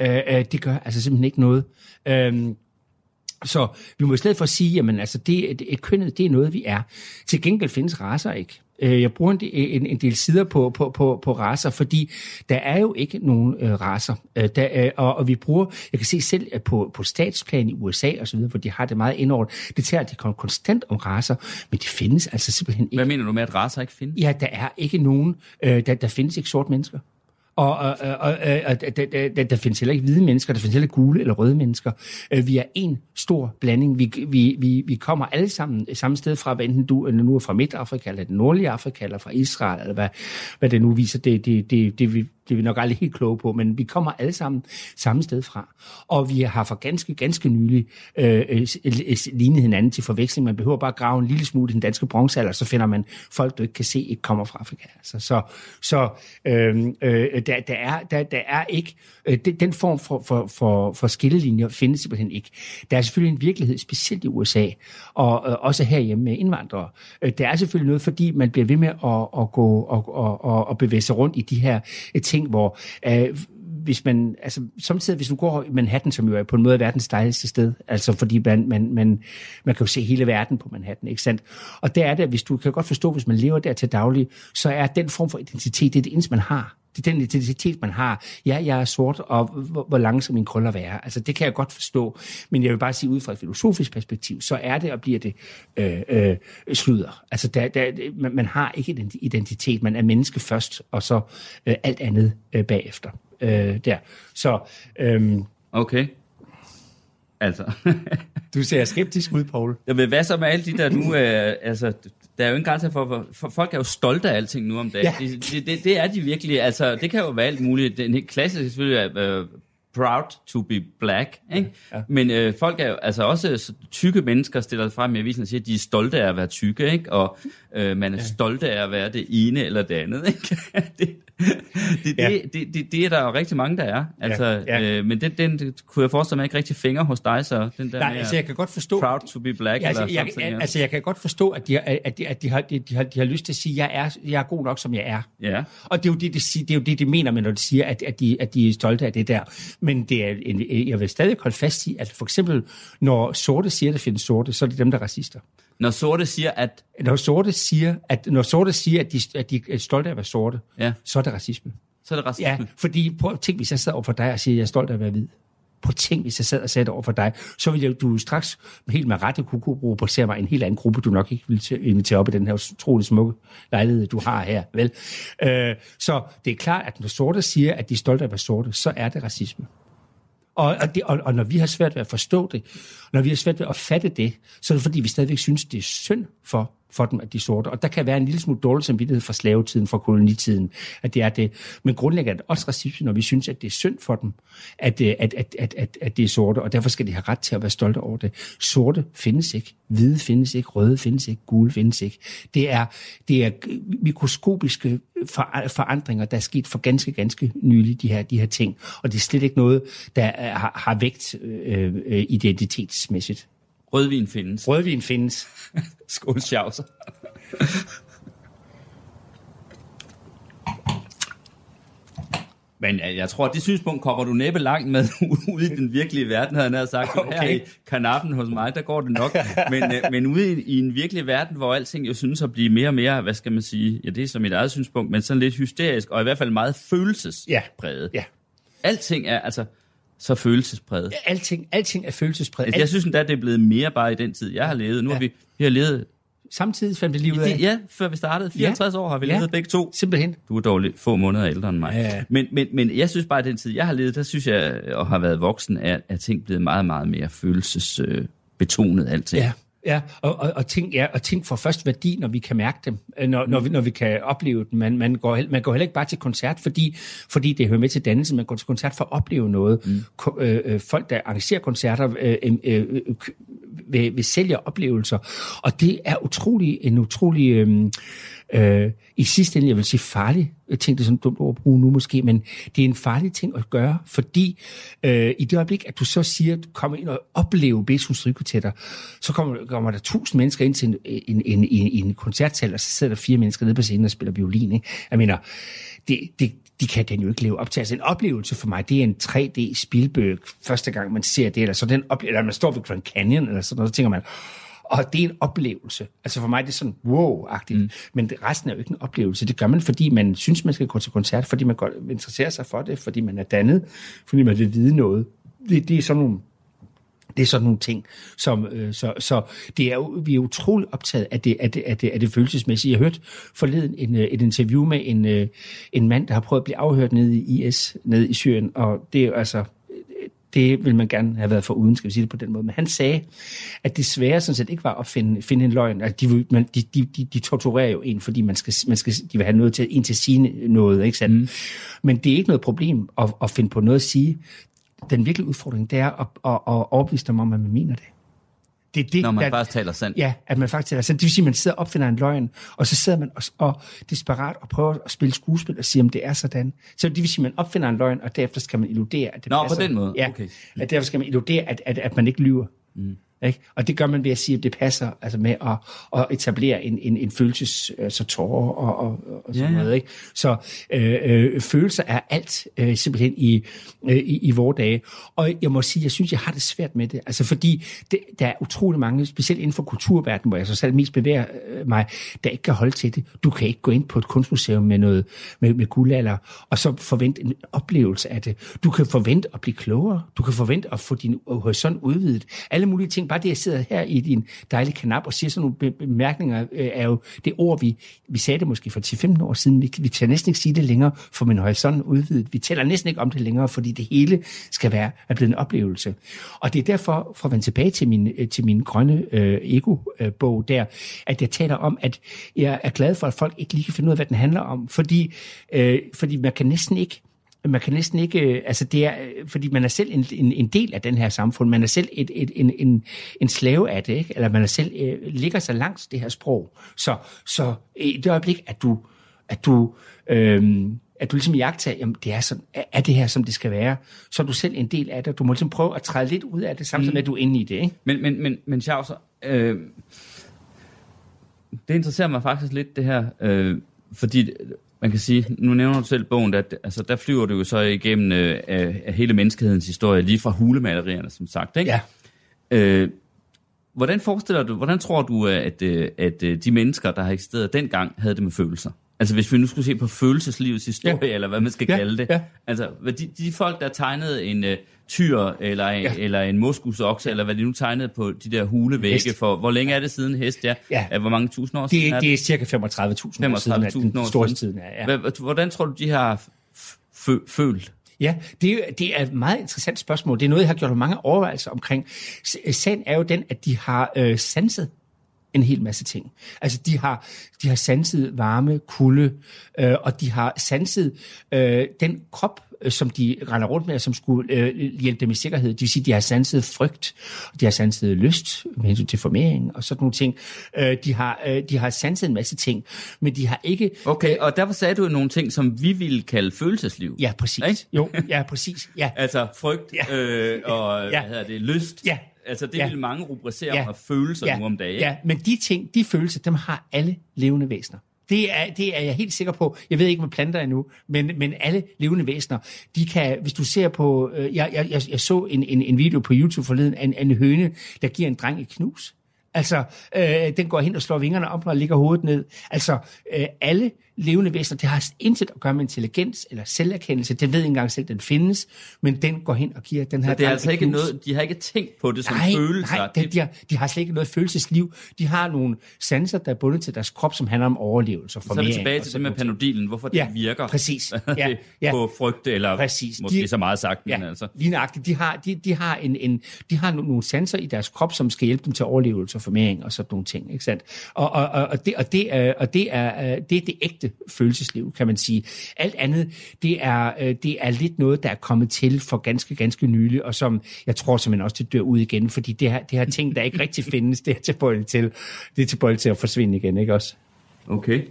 Øh, øh, det gør altså simpelthen ikke noget. Øh, så vi må i stedet for sige, jamen altså, det, det, kønnet, det er noget, vi er. Til gengæld findes raser ikke. Øh, Jeg bruger en, en, en del sider på, på, på, på raser, fordi der er jo ikke nogen øh, raser. Øh, der, øh, og, og vi bruger, jeg kan se selv at på, på statsplan i USA og så videre, hvor de har det meget indordnet, det tager de kon- konstant om raser, men det findes altså simpelthen ikke. Hvad mener du med, at raser ikke findes? Ja, der er ikke nogen, øh, der, der findes ikke sorte mennesker. Og, og, og, og, og der, der, der, der findes heller ikke hvide mennesker, der findes heller ikke gule eller røde mennesker. Øh, vi er en stor blanding. Vi, vi, vi, vi kommer alle sammen øh, samme sted fra, hvad enten du eller nu er fra Midtafrika, eller den nordlige Afrika, eller fra Israel, eller hvad, hvad det nu viser. Det, det, det, det, vi, det er vi nok aldrig helt kloge på, men vi kommer alle sammen samme sted fra. Og vi har for ganske, ganske nylig øh, øh, lignet hinanden til forveksling. Man behøver bare grave en lille smule i den danske bronzealder, så finder man folk, du ikke kan se, ikke kommer fra Afrika. Altså, så så øh, øh, der, der, er, der, der er ikke... Øh, den, form for, for, for, for skillelinjer findes simpelthen ikke. Der er selvfølgelig en virkelighed, specielt i USA, og øh, også herhjemme med indvandrere. Øh, der er selvfølgelig noget, fordi man bliver ved med at, at gå og, og, og, og bevæge sig rundt i de her øh, ting, ting, hvor øh, hvis man, altså samtidig hvis du går i Manhattan, som jo er på en måde verdens dejligste sted, altså fordi man, man, man, man kan jo se hele verden på Manhattan, ikke sandt? Og der er det, hvis du kan godt forstå, hvis man lever der til daglig, så er den form for identitet, det er det eneste, man har. Det er den identitet, man har. Ja, jeg er sort, og hvor, hvor lange skal mine krøller være? Altså, det kan jeg godt forstå. Men jeg vil bare sige, ud fra et filosofisk perspektiv, så er det og bliver det øh, øh, sludder. Altså, der, der, man, man har ikke en identitet. Man er menneske først, og så øh, alt andet øh, bagefter. Øh, der. Så... Øh, Okay. Altså, du ser skeptisk ud, Paul. Jamen, hvad så med alle de der nu, øh, altså, der er jo ingen grænse for, for, for, folk er jo stolte af alting nu om dagen. Ja. Det, det, det, det er de virkelig, altså, det kan jo være alt muligt. Den helt klassiske selvfølgelig er, øh, proud to be black, ikke? Ja, ja. Men øh, folk er jo altså også så tykke mennesker stiller frem i avisen og siger, at de er stolte af at være tykke, ikke? Og øh, man er ja. stolte af at være det ene eller det andet, ikke? det, det, ja. det, det, det, det er der jo rigtig mange, der er. Altså, ja, ja. Øh, men den, den kunne jeg forestille mig ikke rigtig fingre hos dig, så den der Nej, altså jeg kan godt forstå... Proud to be black, altså, eller jeg, jeg, altså jeg kan godt forstå, at de, har- at de, at de, har, de, de, har, de har lyst til at sige, at jeg er, jeg er god nok, som jeg er. Ja. Og det er jo det, de, det, er jo det, de mener når de siger, at, at, de, at de er stolte af det der. Men det er en, jeg vil stadig holde fast i, at for eksempel, når sorte siger, at der findes sorte, så er det dem, der er racister. Når sorte siger, at... Når sorte siger, at, når sorte siger, at de, at de er stolte af at være sorte, Ja. så er det racisme. Så er det racisme. Ja, fordi prøv at tænk, hvis jeg sad over for dig og siger, at jeg er stolt af at være hvid på ting, hvis jeg sad og sagde det over for dig, så ville jeg, du straks helt med rette kunne kunne rubricere mig en helt anden gruppe, du nok ikke ville invitere op i den her utrolig smukke lejlighed, du har her. Vel? Øh, så det er klart, at når sorte siger, at de er stolte af at være sorte, så er det racisme. Og, og, det, og, og når vi har svært ved at forstå det, når vi har svært ved at fatte det, så er det fordi, vi stadigvæk synes, det er synd for, for dem, at de sorte. Og der kan være en lille smule dårlig samvittighed fra slavetiden, fra kolonitiden, at det er det. Men grundlæggende er det også racisme, når vi synes, at det er synd for dem, at, øh, at, at, at, at, at det er sorte, og derfor skal de have ret til at være stolte over det. Sorte findes ikke, hvide findes ikke, røde findes ikke, gule findes ikke. Det er, det er mikroskopiske forandringer, der er sket for ganske, ganske nylig, de her, de her ting. Og det er slet ikke noget, der øh, har, har vægt øh, øh identitetsmæssigt. Rødvin findes. Rødvin findes. Skål, sjavser. Men jeg, jeg tror, at det synspunkt kommer du næppe langt med ude i den virkelige verden, havde nær sagt. Okay. Her i kanappen hos mig, der går det nok. Men, øh, men ude i, i en virkelig verden, hvor alting jo synes at blive mere og mere, hvad skal man sige, ja, det er som mit eget synspunkt, men sådan lidt hysterisk, og i hvert fald meget følelsespræget. Ja. Alting er altså så følelsespræget. Alting, alting er følelsespræget. Altså, jeg synes endda, det er blevet mere bare i den tid, jeg har levet. Nu har Ja. vi, vi har levet, Samtidig fandt vi lige ud af. ja, før vi startede, 54 år har vi Ja. levet begge to. Simpelthen. Du er dog lidt få måneder ældre end mig. Ja. Men, men, men jeg synes bare, at den tid, jeg har levet, der synes jeg, og har været voksen, er, er ting blevet meget, meget mere følelsesbetonet øh, alting. Ja, ja. Og, og, og, ting, ja, og ting får først værdi, når vi kan mærke dem, øh, når, når, vi, når vi kan opleve dem. Man, man, går, man går heller ikke bare til koncert, fordi, fordi det hører med til dannelse. Man går til koncert for at opleve noget. Mm. Ko, øh, øh, folk, der arrangerer koncerter, øh, øh, øh, vil, vil sælge oplevelser. Og det er utrolig, en utrolig, øh, øh, i sidste ende, jeg vil sige farlig, jeg øh, tænkte sådan dumt ord at bruge nu måske, men det er en farlig ting at gøre, fordi øh, i det øjeblik, at du så siger, at du kommer ind og oplever Beethoven's dig, så kommer, kommer der tusind mennesker ind til en, en, en, en, en koncertsal, og så sidder der fire mennesker nede på scenen og spiller violin. Ikke? Jeg mener, det, det, de kan den jo ikke leve op til. Altså en oplevelse for mig, det er en 3D Spielberg, første gang man ser det, eller så den oplevelse, eller man står ved Grand Canyon, eller sådan noget, så tænker man, og det er en oplevelse. Altså for mig det er sådan wow-agtigt. Mm. Men det, resten er jo ikke en oplevelse. Det gør man, fordi man synes, man skal gå til koncert, fordi man godt interesserer sig for det, fordi man er dannet, fordi man vil vide noget. Det, det er sådan nogle det er sådan nogle ting, som, øh, så, så det er jo, vi er utrolig optaget af det, af det, af det, af det følelsesmæssige. Jeg hørte forleden en, øh, et interview med en, øh, en mand, der har prøvet at blive afhørt nede i IS, nede i Syrien, og det er jo altså, det vil man gerne have været for uden, skal vi sige det på den måde. Men han sagde, at det svære sådan set ikke var at finde, finde en løgn. Altså, de, man, de, de, de, de torturerer jo en, fordi man skal, man skal, de vil have noget til, en til at sige noget. Ikke sandt? Mm. Men det er ikke noget problem at, at finde på noget at sige. Den virkelige udfordring, det er at, at, at overbevise dem om, at man mener det. Det er det, Når man der- faktisk taler sandt. Ja, at man faktisk er sådan. Det vil sige, at man sidder og opfinder en løgn, og så sidder man og, og desperat og prøver at spille skuespil og sige, om det er sådan. Så det vil sige, at man opfinder en løgn, og derefter skal man illudere, at det Nå, passer. på den måde. Ja, Okay. at derfor skal man illudere, at, at, at man ikke lyver. Mm. Ikke? Og det gør man ved at sige, at det passer altså med at, at etablere en, en, en følelses altså tårer og, og, og sådan Ja, ja. noget. Ikke? Så øh, øh, følelser er alt øh, simpelthen i, øh, i, i vores dage. Og jeg må sige, jeg synes, jeg har det svært med det. Altså fordi det, der er utrolig mange, specielt inden for kulturverdenen, hvor jeg så selv mest bevæger øh, mig, der ikke kan holde til det. Du kan ikke gå ind på et kunstmuseum med noget med, med guldalder, og så forvente en oplevelse af det. Du kan forvente at blive klogere. Du kan forvente at få din horisont udvidet. Alle mulige ting. Bare det, jeg sidder her i din dejlige kanap og siger sådan nogle bemærkninger, øh, er jo det ord, vi, vi sagde det måske for 10-15 år siden. Vi, vi kan næsten ikke sige det længere, for min horisont udvidet. Vi taler næsten ikke om det længere, fordi det hele skal være er blevet en oplevelse. Og det er derfor, for at vende tilbage til min, øh, til min grønne øh, ego-bog der, at jeg taler om, at jeg er glad for, at folk ikke lige kan finde ud af, hvad den handler om. Fordi, øh, fordi man kan næsten ikke man kan næsten ikke, øh, altså det er, øh, fordi man er selv en, en, en del af den her samfund, man er selv et, et, en, en, en slave af det, ikke? eller man er selv øh, ligger sig langs det her sprog. Så, så i det øjeblik, at du, at du, øh, at du ligesom jagter, jamen det er, sådan, er, det her, som det skal være, så er du selv en del af det, du må ligesom prøve at træde lidt ud af det, samtidig med, at du er inde i det. Ikke? Men, men, men, men Schauser, øh, det interesserer mig faktisk lidt det her, øh, fordi man kan sige, nu nævner du selv bogen, at altså, der flyver du jo så igennem øh, af, af hele menneskehedens historie, lige fra hulemalerierne, som sagt. Ikke? Ja. Øh, hvordan forestiller du, hvordan tror du, at, øh, at øh, de mennesker, der har eksisteret dengang, havde det med følelser? Altså hvis vi nu skulle se på følelseslivets historie, ja. eller hvad man skal Ja, kalde det. ja. Altså de, de folk, der tegnede en uh, tyr, eller en, ja. Eller en moskusokse, eller hvad de nu tegnede på de der hulevægge Hest. for, hvor længe er det siden hest, ja? Ja. Hvor mange tusind år siden Det, er det er cirka 35.000 år siden, at 35.000 den storhedstiden er. Ja. Hvordan tror du, de har følt? Ja, det er, det er et meget interessant spørgsmål. Det er noget, jeg har gjort mange overvejelser omkring. Sagen er jo den, at de har øh, sanset en hel masse ting. Altså, de har, de har sanset varme, kulde, øh, og de har sanset øh, den krop, øh, som de render rundt med, og som skulle øh, hjælpe dem i sikkerhed. Det vil sige, de har sanset frygt, og de har sanset lyst med hensyn til formering og sådan nogle ting. Øh, de, har, øh, de har sanset en masse ting, men de har ikke... Okay, og derfor sagde du nogle ting, som vi ville kalde følelsesliv. Ja, præcis. Ikke? Jo, ja, præcis. Ja, Altså frygt Ja. øh, og Ja. hvad hedder det, lyst. Ja. Altså det Ja. vil mange rubricere Ja. ja. følelser ja, nu om dagen. Ja, men de ting, de følelser, dem har alle levende væsener. Det er, det er jeg helt sikker på. Jeg ved ikke med planter endnu, men, men alle levende væsener, de kan, hvis du ser på, øh, jeg, jeg, jeg, så en, en, en video på YouTube forleden af en, en høne, der giver en dreng et knus. Altså, øh, den går hen og slår vingerne op og ligger hovedet ned. Altså, øh, alle levende væsener, det har intet at gøre med intelligens eller selverkendelse. Det ved ikke engang selv, den findes, men den går hen og giver den her Så det er altså ikke knus. noget, de har ikke tænkt på det som nej, følelser. Nej, Det- de, de, har, de har slet ikke noget følelsesliv. De har nogle sanser, der er bundet til deres krop, som handler om overlevelse så er vi tilbage til det med panodilen, hvorfor Ja, det virker præcis. Ja, ja. på frygt, eller Præcis. måske De- så meget sagt, men Ja, altså. lige nøjagtigt. De har, de, de har, en, en, de har no- nogle sanser i deres krop, som skal hjælpe dem til overlevelse og formering og sådan nogle ting. Ikke sandt? Og, og, og, og, det, og, det, er, det, er, øh, det er det ægte følelsesliv, kan man sige. Alt andet, det er, øh, det er lidt noget, der er kommet til for ganske, ganske nylig, og som jeg tror simpelthen også, det dør ud igen, fordi det her, det her ting, der ikke rigtig findes, det er tilbøjeligt til, det er tilbøjeligt til at forsvinde igen, ikke også? Okay.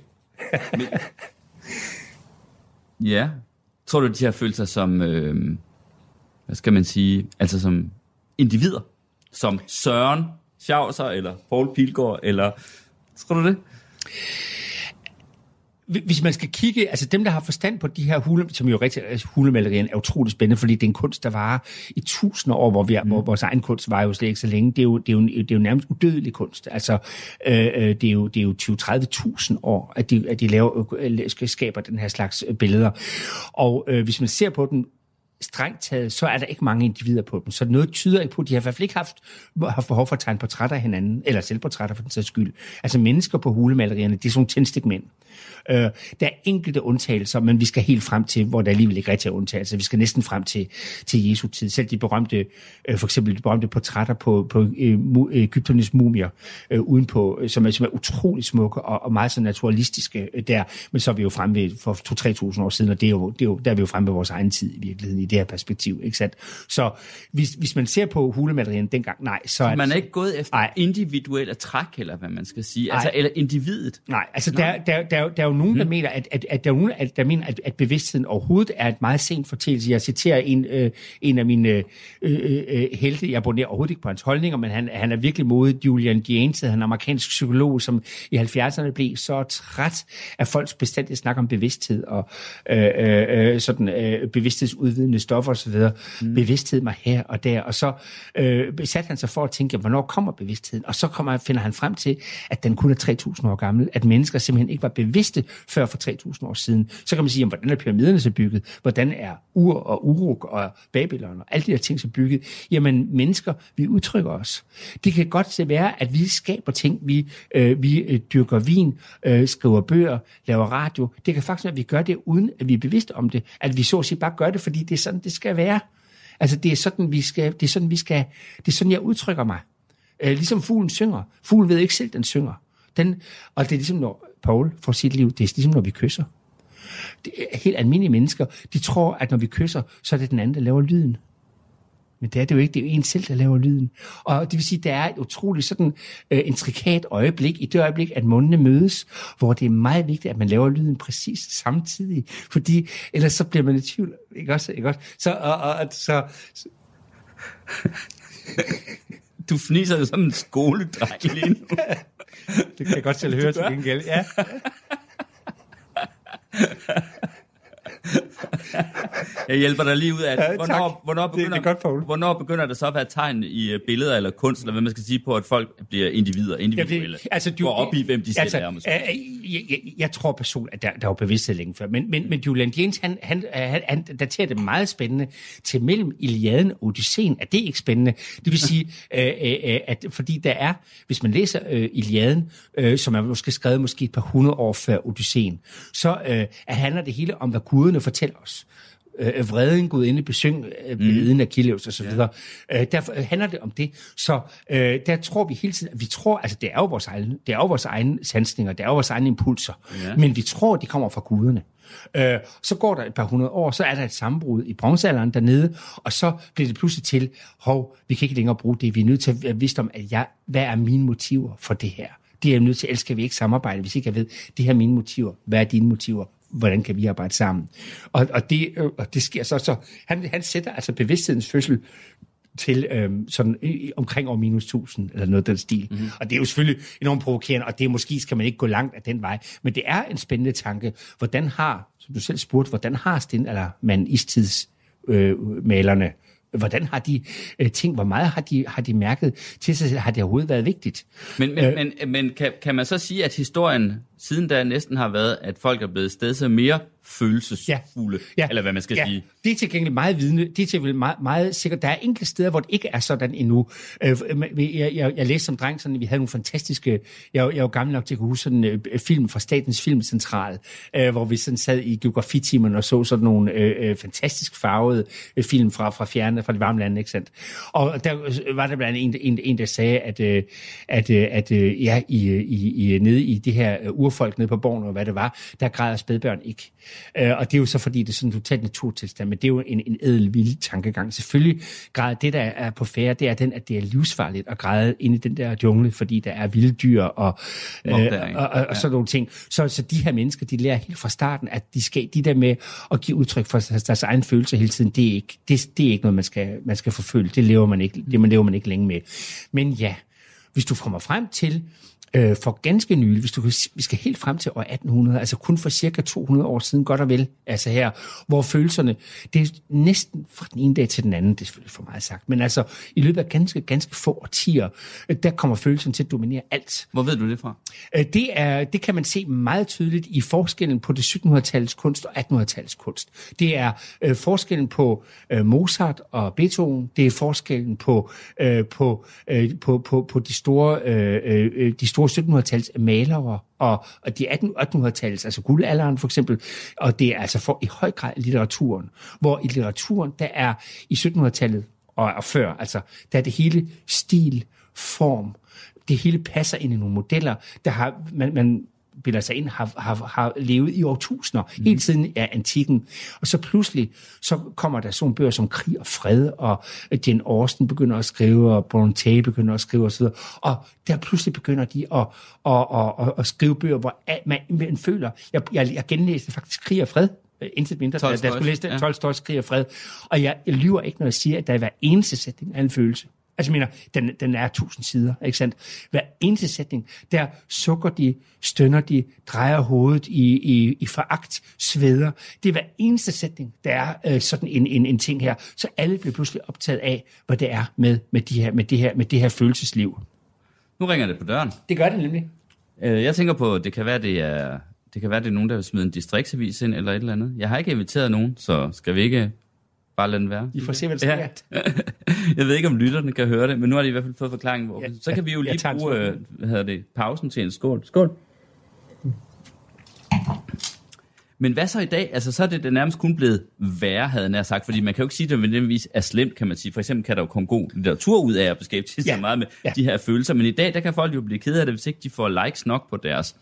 Men, ja. Tror du, de har følt sig som, øh, hvad skal man sige, altså som individer? Som Søren Schauser, eller Paul Pilgaard, eller... Tror du det? Hvis man skal kigge, altså dem, der har forstand på de her hule, som jo rigtig, altså hulemalerierne er utrolig spændende, fordi det er en kunst, der varer i tusinder år, hvor, vi, mm. hvor vores egen kunst var jo slet ikke så længe. Det er jo, det er jo, det er jo nærmest udødelig kunst. Altså, øh, øh, det er jo, det er jo 20-30.000 år, at de, at de laver, øh, skaber den her slags øh, billeder. Og øh, hvis man ser på den strengt taget, så er der ikke mange individer på dem. Så noget tyder ikke på, at de har i hvert fald ikke haft, haft behov for at tegne portrætter af hinanden, eller selvportrætter for den sags skyld. Altså mennesker på hulemalerierne, det er sådan nogle tændstikmænd. Øh, der er enkelte undtagelser, men vi skal helt frem til, hvor der alligevel ikke rigtig er undtagelser. Vi skal næsten frem til, til Jesu tid. Selv de berømte, øh, for eksempel de berømte portrætter på, på øh, Ægypternes øh, mumier, øh, udenpå, øh, som, er, som er utrolig smukke og, og meget så naturalistiske øh, der. Men så er vi jo fremme ved for 2-3.000 år siden, og det er jo, det er jo, der er vi jo fremme ved vores egen tid i virkeligheden i det her perspektiv. Ikke sandt? Så hvis, hvis man ser på hulematerialen dengang, nej, så er Man det, er ikke gået efter Nej. individuelle træk, eller hvad man skal sige. Nej. Altså, eller individet. Nej, altså der, der, der, der er jo nogen, der mener, at, at, at der er nogen, at, der mener, at, at bevidstheden overhovedet er et meget sent fortælelse. Jeg citerer en, øh, en af mine øh, øh, øh, helte, jeg abonnerer overhovedet ikke på hans holdninger, men han, han er virkelig modet. Julian Jaynes, han er en amerikansk psykolog, som i 70'erne blev så træt af folks bestandige snak om bevidsthed og øh, øh, øh, sådan øh, bevidsthedsudvidende stoffer osv. Mm. Bevidsthed mig her og der, og så øh, satte han sig for at tænke, hvornår kommer bevidstheden? Og så kommer, finder han frem til, at den kun er 3.000 år gammel, at mennesker simpelthen ikke var bevidste før for 3.000 år siden. Så kan man sige, jamen, hvordan er pyramiderne så bygget? Hvordan er Ur og Uruk og Babylon og alle de her ting så bygget? Jamen, mennesker, vi udtrykker os. Det kan godt se være, at vi skaber ting, vi, øh, vi øh, dyrker vin, øh, skriver bøger, laver radio. Det kan faktisk være, at vi gør det, uden at vi er bevidste om det. At vi så at sige bare gør det, fordi det er sådan, det skal være. Altså, det er sådan, vi skal, det er sådan, vi skal, det er sådan, jeg udtrykker mig. Øh, ligesom fuglen synger. Fuglen ved ikke selv, den synger. Den, og det er ligesom, når Paul får sit liv, det er ligesom, når vi kysser. Det er helt almindelige mennesker, de tror, at når vi kysser, så er det den anden, der laver lyden. Men det er det jo ikke, det er jo en selv, der laver lyden. Og det vil sige, der er et utroligt sådan øh, intrikat øjeblik, i det øjeblik, at mundene mødes, hvor det er meget vigtigt, at man laver lyden præcis samtidig, fordi ellers så bliver man i tvivl, ikke også? Ikke også? Så, og, og, så, så Du fniser jo som en skoledreng lige nu. det kan jeg godt selv høre til gengæld. Ja. Jeg hjælper dig lige ud af Ja, det. tak. Hvornår, hvornår, Det- det er begynder, godt, hvornår begynder der så at være tegn i øh, billeder eller kunst, eller hvad man skal sige på, at folk bliver individer, individuelle? altså, du, Går op i, hvem de selv altså, er, måske. øh, jeg, jeg, jeg tror personligt, at der, der var bevidsthed længe før. Men, men, men Julian Jens, han, han, han, han daterer det meget spændende til mellem Iliaden og Odysseen. Er det ikke spændende? Det vil sige, øh, øh, øh, at fordi der er, hvis man læser øh, Iliaden, øh, som er måske skrevet måske et par hundrede år før Odysseen, så øh, handler det hele om, hvad guderne fortæller os øh, vreden Gud inde besøg øh, beden af Killeus og så videre. Øh, derfor øh, handler det om det. Så øh, der tror vi hele tiden, at vi tror, altså det er jo vores egne, det er jo vores egne sansninger, det er jo vores egne impulser, Ja. men vi tror, de kommer fra guderne. Øh, så går der et par hundrede år, så er der et sammenbrud i bronzealderen dernede, og så bliver det pludselig til, hov, vi kan ikke længere bruge det, vi er nødt til at være vidst om, at jeg, hvad er mine motiver for det her? Det er jeg nødt til, ellers skal vi ikke samarbejde, hvis ikke jeg ved, det her er mine motiver, hvad er dine motiver? Hvordan kan vi arbejde sammen? Og, og, det, øh, og det sker så, så han, han sætter altså bevidsthedens fødsel til øhm, sådan omkring år minus 1000, eller noget af den stil. Mm-hmm. Og det er jo selvfølgelig enormt provokerende, og det er måske skal man ikke gå langt af den vej. Men det er en spændende tanke. Hvordan har, som du selv spurgte, hvordan har sten eller man istids øh, Hvordan har de øh, ting, hvor meget har de, har de mærket til sig, selv? har det overhovedet været vigtigt? Men, men, øh, men, men kan, kan man så sige, at historien siden da næsten har været, at folk er blevet stedet sig mere følelsesfulde, ja. eller hvad man skal ja. sige? Det er til gengæld meget vidne. Det er til gengæld meget, meget sikkert. Der er enkelte steder, hvor det ikke er sådan endnu. Øh, jeg, jeg, jeg læste som dreng, sådan, vi havde nogle fantastiske... Jeg, jeg jo gammel nok til at kunne huske sådan en øh, film fra Statens Filmcentral, øh, hvor vi sådan sad i geografitimerne og så sådan nogle øh, fantastisk farvede film fra, fra fjerne, fra det varme lande, ikke sandt? Og der var der blandt andet en, en, en der sagde, at, at, at øh, ja, i, i, i, nede i det her øh, urfolk nede på borgen, og hvad det var, der græder spædbørn ikke. Øh, og det er jo så fordi, det er sådan en totalt naturtilstand, men det er jo en, en ædel vild tankegang. Selvfølgelig græder det, der er på færre, det er den, at det er livsfarligt at græde inde i den der jungle, fordi der er vilde dyr og, øh, Opdaring. og, og, og sådan nogle ting. Så, så de her mennesker, de lærer helt fra starten, at de skal de der med at give udtryk for deres, deres egen følelser hele tiden, det er ikke, det, det er ikke noget, man skal, man skal forfølge. Det lever man ikke, det man lever man ikke længe med. Men ja, hvis du kommer frem til, øh, for ganske nylig, hvis du kan, vi skal helt frem til år 1800, altså kun for cirka 200 år siden, godt og vel, altså her, hvor følelserne, det er næsten fra den ene dag til den anden, det er selvfølgelig for meget sagt, men altså i løbet af ganske, ganske få årtier, øh, der kommer følelsen til at dominere alt. Hvor ved du det fra? Øh, Det, er, det kan man se meget tydeligt i forskellen på det 1700-tallets kunst og 1800-tallets kunst. Det er øh, forskellen på øh, Mozart og Beethoven. Det er forskellen på, øh, på, øh, på, på, på de store, øh, øh, de store 1700-tals malere og, og de 1800-tals, altså guldalderen for eksempel. Og det er altså for i høj grad litteraturen. Hvor i litteraturen, der er i 1700-tallet og, og før, altså der er det hele stil, form, det hele passer ind i nogle modeller, der har, man, man bilder sig ind, har, har, har levet i årtusinder, mm. hele tiden af antikken. Og så pludselig, så kommer der sådan bøger som Krig og Fred, og Jane Austen begynder at skrive, og Bronte begynder at skrive osv. Og der pludselig begynder de at, at, at, at, at skrive bøger, hvor man, man føler, jeg, jeg, jeg genlæste faktisk Krig og Fred, øh, intet mindre, da, da jeg skulle læse det, ja. Krig og Fred. Og jeg, jeg lyver ikke, når jeg siger, at der er hver eneste sætning af en følelse. Altså, jeg mener, den, den er tusind sider, ikke sandt? Hver eneste sætning, der sukker de, stønner de, drejer hovedet i, i, i foragt, sveder. Det er hver eneste sætning, der er øh, sådan en, en, en ting her. Så alle bliver pludselig optaget af, hvad det er med, med, de her, med, det her, med det her følelsesliv. Nu ringer det på døren. Det gør det nemlig. Øh, jeg tænker på, det kan være, det er, det kan være, det er nogen, der vil smide en distriktsavis ind, eller et eller andet. Jeg har ikke inviteret nogen, så skal vi ikke Bare lad den være. Vi får se, hvad der. Ja. jeg ved ikke, om lytterne kan høre det, men nu har de i hvert fald fået forklaringen. Hvor... Ja, så kan vi jo lige bruge øh, hvad hedder det, pausen til en skål. Skål. Men hvad så i dag? Altså, så er det, det nærmest kun blevet værre, havde jeg sagt, fordi man kan jo ikke sige, at det nødvendigvis er slemt, kan man sige. For eksempel kan der jo komme god litteratur ud af at beskæftige sig ja. meget med ja. de her følelser, men i dag, der kan folk jo blive ked af det, hvis ikke de får likes nok på deres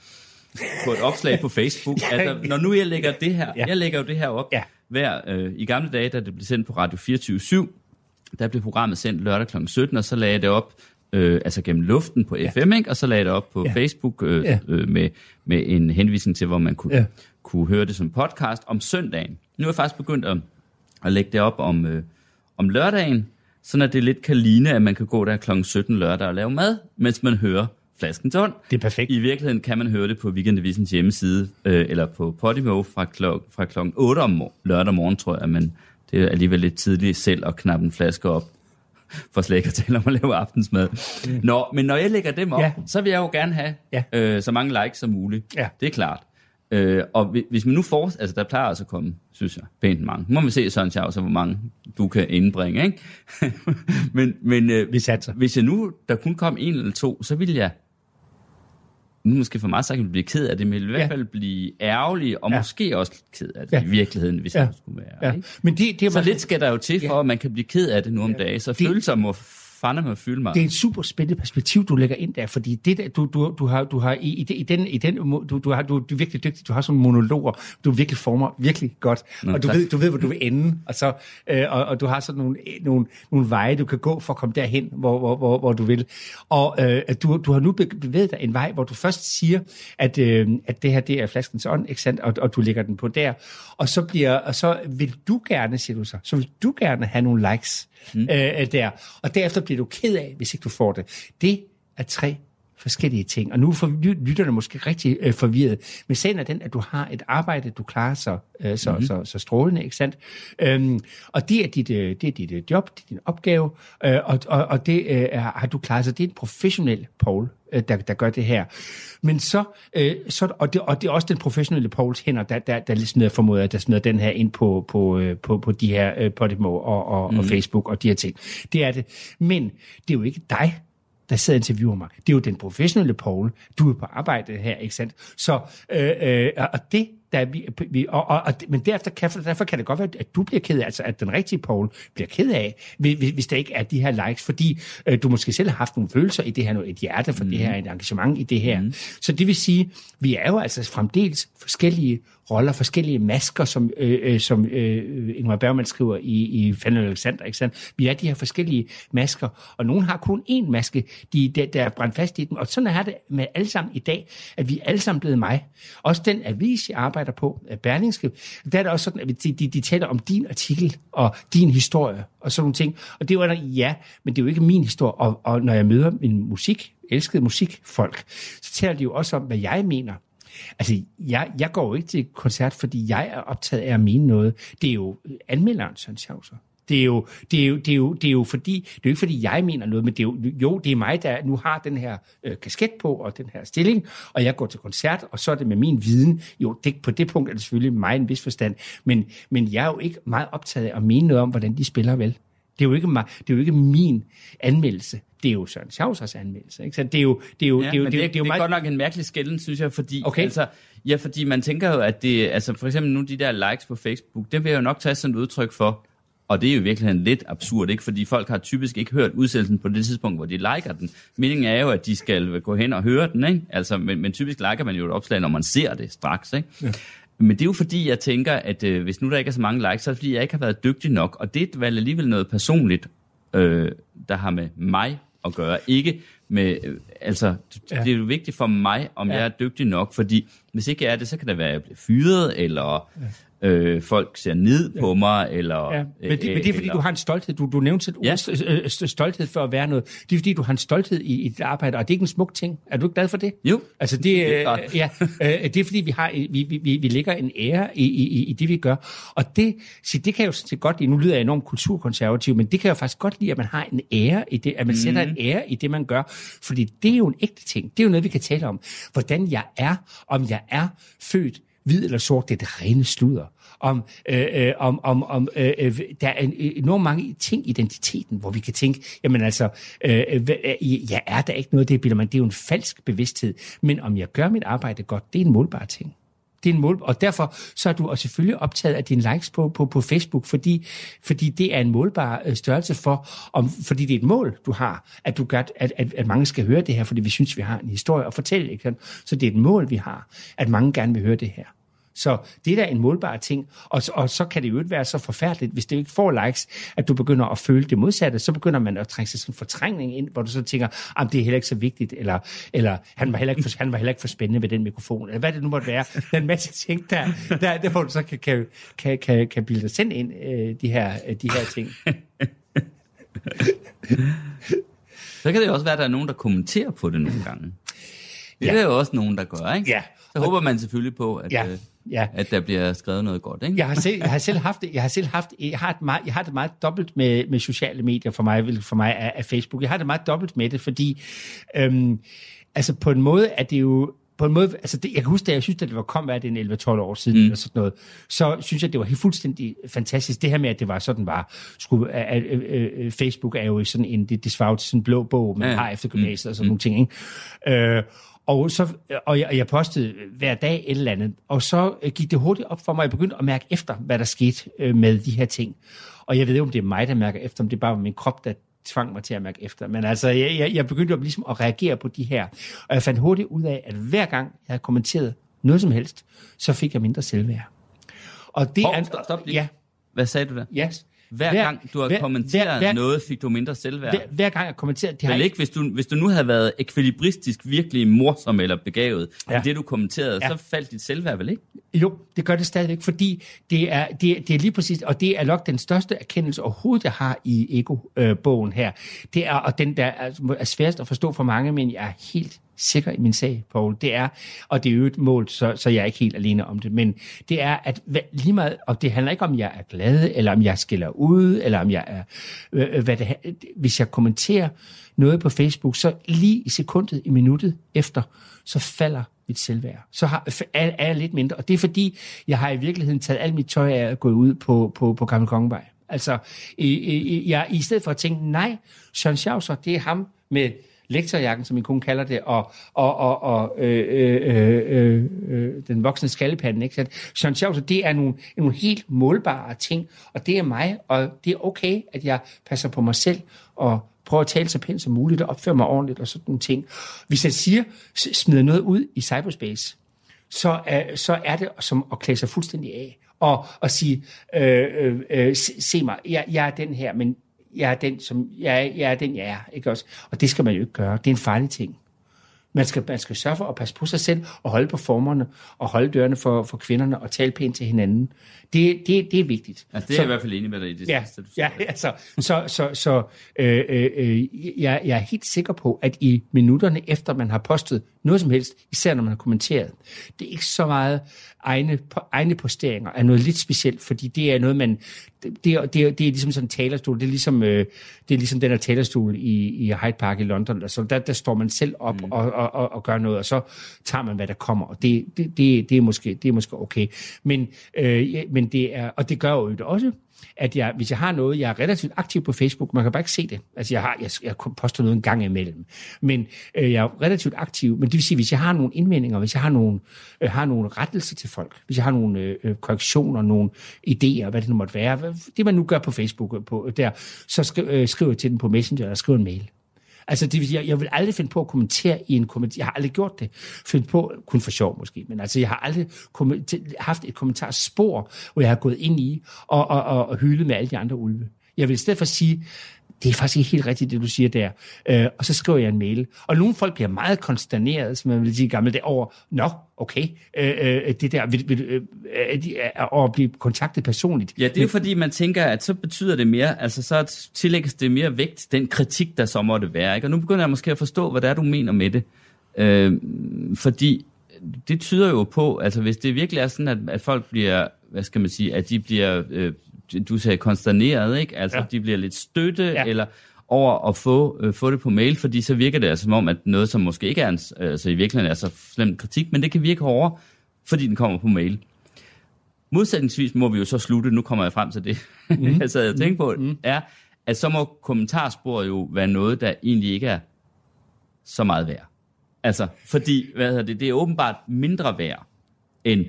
på et opslag på Facebook. ja. altså, når nu jeg lægger det her, ja. jeg lægger jo det her op, ja hver, øh, i gamle dage, da det blev sendt på Radio 24 der blev programmet sendt lørdag kl. 17, og så lagde jeg det op øh, altså gennem luften på ja. FM, ikke? og så lagde jeg det op på ja. Facebook øh, ja. øh, med, med en henvisning til, hvor man kunne, ja. kunne høre det som podcast om søndagen. Nu er jeg faktisk begyndt at, at lægge det op om, øh, om lørdagen, sådan at det lidt kan ligne, at man kan gå der kl. 17 lørdag og lave mad, mens man hører flasken tånd. Det er perfekt. I virkeligheden kan man høre det på Weekendavisens hjemmeside, øh, eller på Podimo fra, klok, fra klokken 8 om lørdag morgen, tror jeg, men det er alligevel lidt tidligt selv at knappe en flaske op, for slet ikke at tale om at lave aftensmad. Mm. Nå, men når jeg lægger dem op, ja. så vil jeg jo gerne have ja. øh, så mange likes som muligt. Ja. Det er klart. Øh, og hvis man nu får, altså der plejer altså at komme, synes jeg, pænt mange. Nu må vi se, Søren Charles, hvor mange du kan indbringe, ikke? men men øh, vi hvis jeg nu, der kun kom en eller to, så vil jeg nu måske for meget sagt, blive ked af det, men i hvert fald blive ærgerlig, og ja. måske også ked af det ja. i virkeligheden, hvis ja. det skulle være. Ja. Ikke? Men det, det så lidt skal der jo til, for ja. at man kan blive ked af det nu om ja. dagen, så det, følelser må fandme med at fylde mig. Det er et super spændende perspektiv, du lægger ind der, fordi det der, du, du, du har, du har i, i, i den, i den du, du, har, du, du er virkelig dygtig, du har sådan monologer, du virkelig former virkelig godt, Nå, og du ved, du ved, hvor du vil ende, og, så, øh, og, og du har sådan nogle, nogle, nogle veje, du kan gå for at komme derhen, hvor, hvor, hvor, hvor du vil. Og øh, du, du har nu bevæget dig en vej, hvor du først siger, at, øh, at det her, det er flaskens ånd, ikke sandt? Og, og du lægger den på der, og så, bliver, og så vil du gerne, siger du så, så vil du gerne have nogle likes mm. Øh, øh, der, og derefter bliver du ked af, hvis ikke du får det. Det er tre forskellige ting. Og nu får lytterne måske rigtig øh, forvirret. Men sagen er den, at du har et arbejde, du klarer så, øh, så, mm-hmm. så, så strålende, ikke sandt? Øhm, og det er dit, øh, det er dit øh, job, det er din opgave, øh, og, og, og det øh, har du klaret. Så det er en professionel Paul, øh, der, der gør det her. Men så, øh, så og, det, og det er også den professionelle Pauls hænder, der, der, der smider, formoder, der smider den her ind på, på, øh, på, på de her øh, Podimo og, og, mm. og Facebook og de her ting. Det er det. Men det er jo ikke dig, der sidder og interviewer mig. Det er jo den professionelle Paul. Du er på arbejde her, ikke sandt? Så, øh, øh, og det der vi, vi, og, og, og, men derefter kan, derfor kan det godt være, at du bliver ked af, altså at den rigtige Paul bliver ked af, hvis, hvis der ikke er de her likes, fordi øh, du måske selv har haft nogle følelser i det her, et hjerte for mm. det her, et engagement i det her. Mm. Så det vil sige, vi er jo altså fremdeles forskellige roller, forskellige masker, som, øh, øh, som øh, Ingmar Bergman skriver i, i Fandel Alexander. Ikke sandt? Vi er de her forskellige masker, og nogen har kun én maske, de, der, der er brændt fast i dem. Og sådan er det med alle sammen i dag, at vi er alle sammen blevet mig. Også den avis, jeg arbejder på, øh, Berlingske, der er det også sådan, at de, de, de taler om din artikel og din historie og sådan nogle ting. Og det var der, ja, men det er jo ikke min historie. Og, og når jeg møder min musik, elskede musikfolk, så taler de jo også om, hvad jeg mener Altså, jeg, jeg går jo ikke til koncert, fordi jeg er optaget af at mene noget. Det er jo anmelderen, Søren Schauser. Det er, jo, det, er jo, det, er jo, det er jo fordi, det er jo ikke fordi, jeg mener noget, men det er jo, jo, det er mig, der nu har den her øh, kasket på og den her stilling, og jeg går til koncert, og så er det med min viden. Jo, det, på det punkt er det selvfølgelig mig en vis forstand, men, men jeg er jo ikke meget optaget af at mene noget om, hvordan de spiller vel. Det er jo ikke, det er jo ikke min anmeldelse. Det er jo Søren Schausers anmeldelse. Ikke? Så det er jo, det er jo, ja, det er jo, det, det, er, det er jo det er godt nok en mærkelig skælden, synes jeg, fordi, okay. altså, ja, fordi man tænker jo, at det, altså for eksempel nu de der likes på Facebook, det vil jeg jo nok tage som et udtryk for, Og det er jo virkelig lidt absurd, ikke? fordi folk har typisk ikke hørt udsendelsen på det tidspunkt, hvor de liker den. Meningen er jo, at de skal gå hen og høre den, ikke? Altså, men, men typisk liker man jo et opslag, når man ser det straks. Ikke? Ja. Men det er jo fordi, jeg tænker, at øh, hvis nu der ikke er så mange likes, så er det fordi, jeg ikke har været dygtig nok. Og det er vel alligevel noget personligt, øh, der har med mig at gøre. Ikke med, øh, altså, ja. det er jo vigtigt for mig, om ja. jeg er dygtig nok, fordi hvis ikke jeg er det, så kan det være, at jeg bliver fyret, eller øh, folk ser ned på mig, eller... Ja, men, det, men det er fordi, eller... du har en stolthed. Du, du nævnte ja. stolthed for at være noget. Det er fordi, du har en stolthed i, i dit arbejde, og det er ikke en smuk ting. Er du ikke glad for det? Jo. Altså, det, det, er, øh, ja, øh, det er fordi, vi, har, vi, vi, vi, vi lægger en ære i, i, i det, vi gør. Og det, så det kan jo sådan godt lide, nu lyder jeg enormt kulturkonservativ, men det kan jo faktisk godt lide, at man har en ære i det, at man mm. sætter en ære i det, man gør. Fordi det er jo en ægte ting. Det er jo noget, vi kan tale om. Hvordan jeg er, om jeg er født hvid eller sort, det er det rene sludder. Om, øh, øh, om, om, om øh, øh der er enormt mange ting i identiteten, hvor vi kan tænke, jamen altså, øh, øh, øh jeg er der ikke noget, det bilder man, det er jo en falsk bevidsthed. Men om jeg gør mit arbejde godt, det er en målbar ting. Det er en mål, og derfor så er du også selvfølgelig optaget af dine likes på, på, på Facebook, fordi, fordi det er en målbar øh, størrelse for, om, fordi det er et mål, du har, at du gør, at, at, at mange skal høre det her, fordi vi synes, vi har en historie at fortælle. Ikke? Så det er et mål, vi har, at mange gerne vil høre det her. Så det er da en målbar ting. Og, og så kan det jo ikke være så forfærdeligt, hvis det ikke får likes, at du begynder at føle det modsatte. Så begynder man at trænge sig sådan en fortrængning ind, hvor du så tænker, at det er heller ikke så vigtigt, eller, eller han, var heller ikke for, han var heller ikke for spændende ved den mikrofon, eller hvad det nu måtte være. Der er en masse ting, der, der, der hvor du så kan, kan, kan, kan, kan bilde dig selv ind, øh, de, her, øh, de her ting. så kan det jo også være, at der er nogen, der kommenterer på det nogle gange. Det ja. er jo også nogen, der gør, ikke? Ja. Så håber man selvfølgelig på, at, ja. Øh, ja. at der bliver skrevet noget godt. Ikke? Jeg, har selv, jeg har selv haft det, jeg har selv haft, jeg har, et meget, jeg har det meget dobbelt med, med sociale medier for mig, for mig er, er Facebook. Jeg har det meget dobbelt med det, fordi øhm, altså på en måde er det jo på en måde, altså det, jeg kan huske, da jeg synes, at det var kom, hvad det en 11-12 år siden, mm. eller sådan noget, så synes jeg, det var helt fuldstændig fantastisk. Det her med, at det var sådan var, skulle, at, at, at, Facebook er jo sådan en, det, det svarer til sådan en blå bog, man ja. har efter gymnasiet mm. og sådan mm. nogle ting, ikke? Øh, og, så, og, jeg, jeg postede hver dag et eller andet, og så øh, gik det hurtigt op for mig, jeg begyndte at mærke efter, hvad der skete øh, med de her ting. Og jeg ved ikke, om det er mig, der mærker efter, om det er bare min krop, der tvang mig til at mærke efter. Men altså, jeg, jeg, jeg begyndte jo ligesom at reagere på de her. Og jeg fandt hurtigt ud af, at hver gang jeg havde kommenteret noget som helst, så fik jeg mindre selvværd. Og det oh, er... Stop, stop lige. Ja. Hvad sagde du der? Yes. Hver, hver gang du har hver, kommenteret hver, hver, noget, fik du mindre selvværd. Hver, hver gang jeg kommenterer... Det har ikke, hvis du, hvis du nu havde været ekvilibristisk virkelig morsom eller begavet ja. i det, du kommenterede, ja. så faldt dit selvværd vel ikke? Jo, det gør det stadigvæk, fordi det er, det, det er lige præcis, og det er nok den største erkendelse overhovedet, jeg har i Ego-bogen her. Det er, og den der er, er sværest at forstå for mange, men jeg er helt sikker i min sag, Paul, det er, og det er jo et mål, så, så jeg er ikke helt alene om det, men det er, at lige meget, og det handler ikke om, jeg er glad, eller om jeg skiller ud, eller om jeg er, øh, øh hvad det, hvis jeg kommenterer noget på Facebook, så lige i sekundet, i minuttet efter, så falder mit selvværd. Så har, er, er jeg lidt mindre, og det er fordi, jeg har i virkeligheden taget alt mit tøj af at gå ud på, på, på Gammel Kongevej. Altså, i, i, jeg, i stedet for at tænke, nej, Søren Schauser, det er ham med lektorjakken, som min kone kalder det, og, og, og, og øh, øh, øh, øh, øh den voksne skallepanden. Ikke? Så Søren det er nogle, nogle helt målbare ting, og det er mig, og det er okay, at jeg passer på mig selv, og prøver at tale så pænt som muligt, og opføre mig ordentligt, og sådan nogle ting. Hvis jeg siger, smider noget ud i cyberspace, så, øh, så er det som at klæde sig fuldstændig af, og, og sige, øh, øh, øh se, se mig, jeg, jeg er den her, men jeg er den, som, jeg, jeg er den, jeg er. Ikke også? Og det skal man jo ikke gøre. Det er en farlig ting. Man skal, man skal sørge for at passe på sig selv, og holde på formerne, og holde dørene for, for kvinderne, og tale pænt til hinanden. Det, det, det er vigtigt. Altså, det er så, jeg i hvert fald enig med dig i det ja, sidste, du ja, altså, så, så, så øh, øh, øh, jeg, jeg er helt sikker på, at i minutterne efter man har postet noget som helst, især når man har kommenteret, det er ikke så meget egne, egne posteringer, er noget lidt specielt, fordi det er noget, man, det, det, det, er, det er ligesom sådan en talerstol, det er ligesom, øh, det er ligesom den her talerstol i, i Hyde Park i London, altså, der, der står man selv op mm. og, og, og, og gør noget, og så tager man, hvad der kommer, og det, det, det, det, er, måske, det er måske okay. Men, øh, men men det er, og det gør jo det også, at jeg, hvis jeg har noget, jeg er relativt aktiv på Facebook, man kan bare ikke se det. Altså jeg, har, jeg, jeg poster noget en gang imellem, men øh, jeg er relativt aktiv, men det vil sige, hvis jeg har nogle indvendinger, hvis jeg har nogle, øh, har nogle rettelser til folk, hvis jeg har nogle øh, øh korrektioner, nogle idéer, hvad det nu måtte være, det man nu gør på Facebook, øh, på, øh, der, så skri, øh, skriver jeg til den på Messenger, eller skriver en mail. Altså, det jeg, jeg vil aldrig finde på at kommentere i en kommentar. Jeg har aldrig gjort det. Finde på, kun for sjov måske, men altså, jeg har aldrig haft et kommentarspor, hvor jeg har gået ind i og, og, og, og hyldet med alle de andre ulve. Jeg vil i stedet for sige, det er faktisk ikke helt rigtigt, det du siger der. Øh, og så skriver jeg en mail. Og nogle folk bliver meget konsterneret, som man vil sige gamle det over, nå, okay, øh, øh, det der, vil, vil, øh, øh, at blive kontaktet personligt. Ja, det er jo fordi, man tænker, at så betyder det mere, altså så tillægges det mere vægt, den kritik, der så måtte være. Ikke? Og nu begynder jeg måske at forstå, hvad det er, du mener med det. Øh, fordi det tyder jo på, altså hvis det virkelig er sådan, at, at folk bliver, hvad skal man sige, at de bliver øh, du sagde konsterneret, ikke? Altså, ja. de bliver lidt støtte, ja. eller over at få, øh, få det på mail, fordi så virker det altså som om, at noget, som måske ikke er en, altså i virkeligheden er så slemt kritik, men det kan virke hårdere, fordi den kommer på mail. Modsætningsvis må vi jo så slutte, nu kommer jeg frem til det, mm. jeg sad og tænkte på, mm. er, at så må kommentarsporet jo være noget, der egentlig ikke er så meget værd. Altså, fordi, hvad hedder det, det er åbenbart mindre værd, end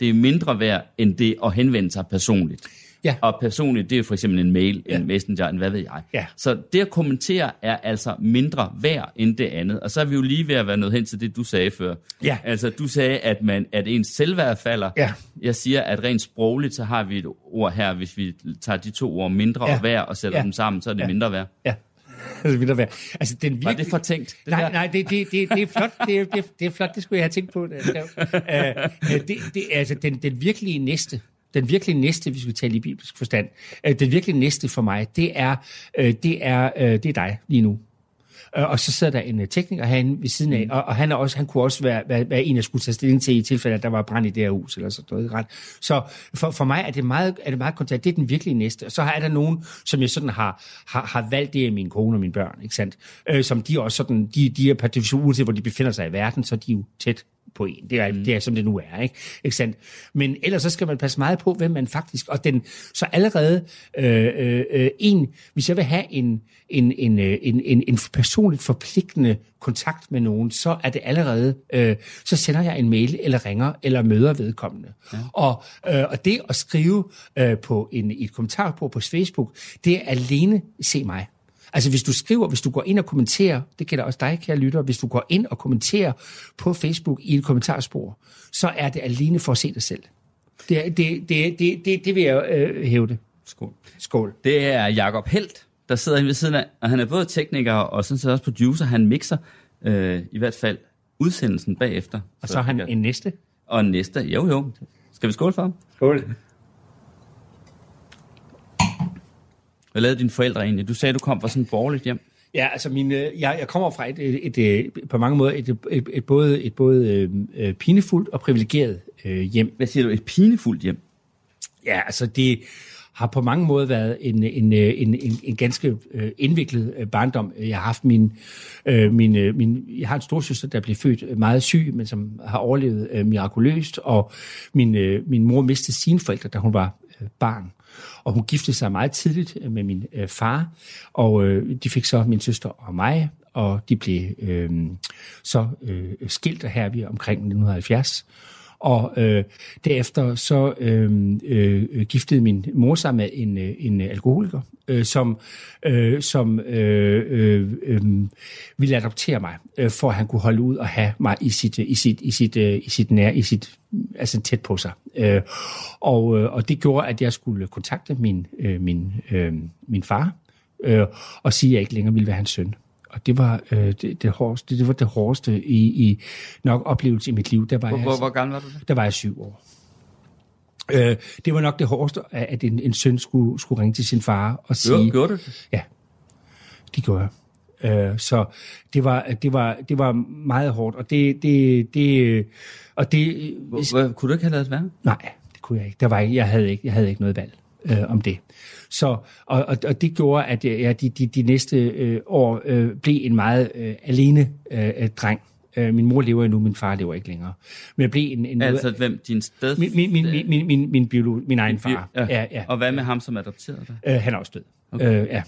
det er mindre værd, end det at henvende sig personligt. Ja. Og personligt, det er for eksempel en mail, ja. en messenger, en hvad ved jeg. Ja. Så det at kommentere er altså mindre værd end det andet. Og så er vi jo lige ved at være nået hen til det, du sagde før. Ja. Altså, du sagde, at, man, at ens selvværd falder. Ja. Jeg siger, at rent sprogligt, så har vi et ord her, hvis vi tager de to ord mindre ja. og værd og sætter ja. dem sammen, så er det ja. mindre værd. Ja. Altså, være. Altså, den virkelig... Var det for tænkt? Det nej, der? nej, det, det, det, det, er flot. Det det, det er flot, det skulle jeg have tænkt på. Uh, det, det, altså, den, den virkelige næste, den virkelig næste, hvis vi taler i bibelsk forstand, øh, den virkelig næste for mig, det er, øh, det er, øh, det er dig lige nu. Og så sidder der en tekniker herinde ved siden af, mm. og, og han, er også, han kunne også være, være, være en, der skulle tage stilling til i tilfælde, at der var brand i det her hus, eller sådan noget. Ret. Så for, for mig er det meget, er det meget kontakt. Det er den virkelige næste. Og så er der nogen, som jeg sådan har, har, har valgt, det er min kone og mine børn, ikke sandt? Øh, som de også sådan, de, de er per definition, uanset hvor de befinder sig i verden, så er de jo tæt på en. Det er, mm. det er som det nu er, ikke? ikke sandt? Men ellers så skal man passe meget på, hvem man faktisk... Og den, så allerede øh, øh, øh en... Hvis jeg vil have en, en, en, øh, en, en, en personligt forpligtende kontakt med nogen, så er det allerede... Øh, så sender jeg en mail, eller ringer, eller møder vedkommende. Ja. Og, øh, og det at skrive øh, på en, et kommentar på på Facebook, det er alene se mig. Altså hvis du skriver, hvis du går ind og kommenterer, det gælder også dig, kære lytter, hvis du går ind og kommenterer på Facebook i et kommentarspor, så er det alene for at se dig selv. Det, det, det, det, det, det vil jeg øh, hævde. Skål. Skål. Det er Jakob Helt, der sidder ved siden af, og han er både tekniker og sådan set også producer. Han mixer øh, i hvert fald udsendelsen bagefter. Og så, så han en næste? Og en næste, jo jo. Skal vi skåle for ham? Skål. Hvad lavede dine forældre egentlig? Du sagde, du kom fra sådan et borgerligt hjem. Ja, altså min, jeg, jeg kommer fra et, et, et, et, på mange måder et, et, et, et både, et både øh, øh, pinefuldt og privilegeret øh, hjem. Hvad siger du? Et pinefuldt hjem? Ja, altså det har på mange måder været en, en, en, en, en ganske øh, indviklet øh, barndom. Jeg har haft min, øh, min, øh, min, jeg har en storsøster, der blev født meget syg, men som har overlevet øh, mirakuløst, og min, øh, min mor mistede sine forældre, da hun var øh, barn. Og hun giftede sig meget tidligt øh, med min øh, far, og øh, de fik så min søster og mig, og de blev øh, så øh, skilt her vi omkring 1970. Og øh, derefter så øh, øh, giftede min mor sig med en, øh, en alkoholiker, øh, som, øh, som øh, øh, øh, ville adoptere mig, øh, for at han kunne holde ud og have mig i sit, øh, i sit, i sit, øh, i sit nær, i sit, altså tæt på sig. Øh, og, øh, og det gjorde, at jeg skulle kontakte min, øh, min, øh, min far, øh, og sige, at jeg ikke længere ville være hans søn og det var øh, det, det hårdeste, det var det hårdeste i, i nok oplevelse i mit liv. Der var hvor, jeg, hvor, hvor gammel var du? Der var jeg syv år. Øh, det var nok det hårdeste, at en, en søn skulle, skulle ringe til sin far og sige... Jo, gjorde det? Ja, det gjorde jeg. Øh, så det var, det, var, det var meget hårdt, og det... det, det og det hvor, hvor, kunne du ikke have lavet det være? Nej, det kunne jeg ikke. Der var, jeg, havde ikke. jeg havde ikke noget valg øh, om det. Så, og, og, og det gjorde, at jeg de, de, de næste øh, år øh, blev en meget øh, alene øh, dreng. Øh, min mor lever endnu, min far lever ikke længere. Men jeg blev en... en Altså, hvem din sted... min, min, min, min, min, min, min, biolog, min egen far. Ja. Ja, ja. Og hvad med ham, som adopterede dig? Øh, han er også død. Okay. Øh, ja.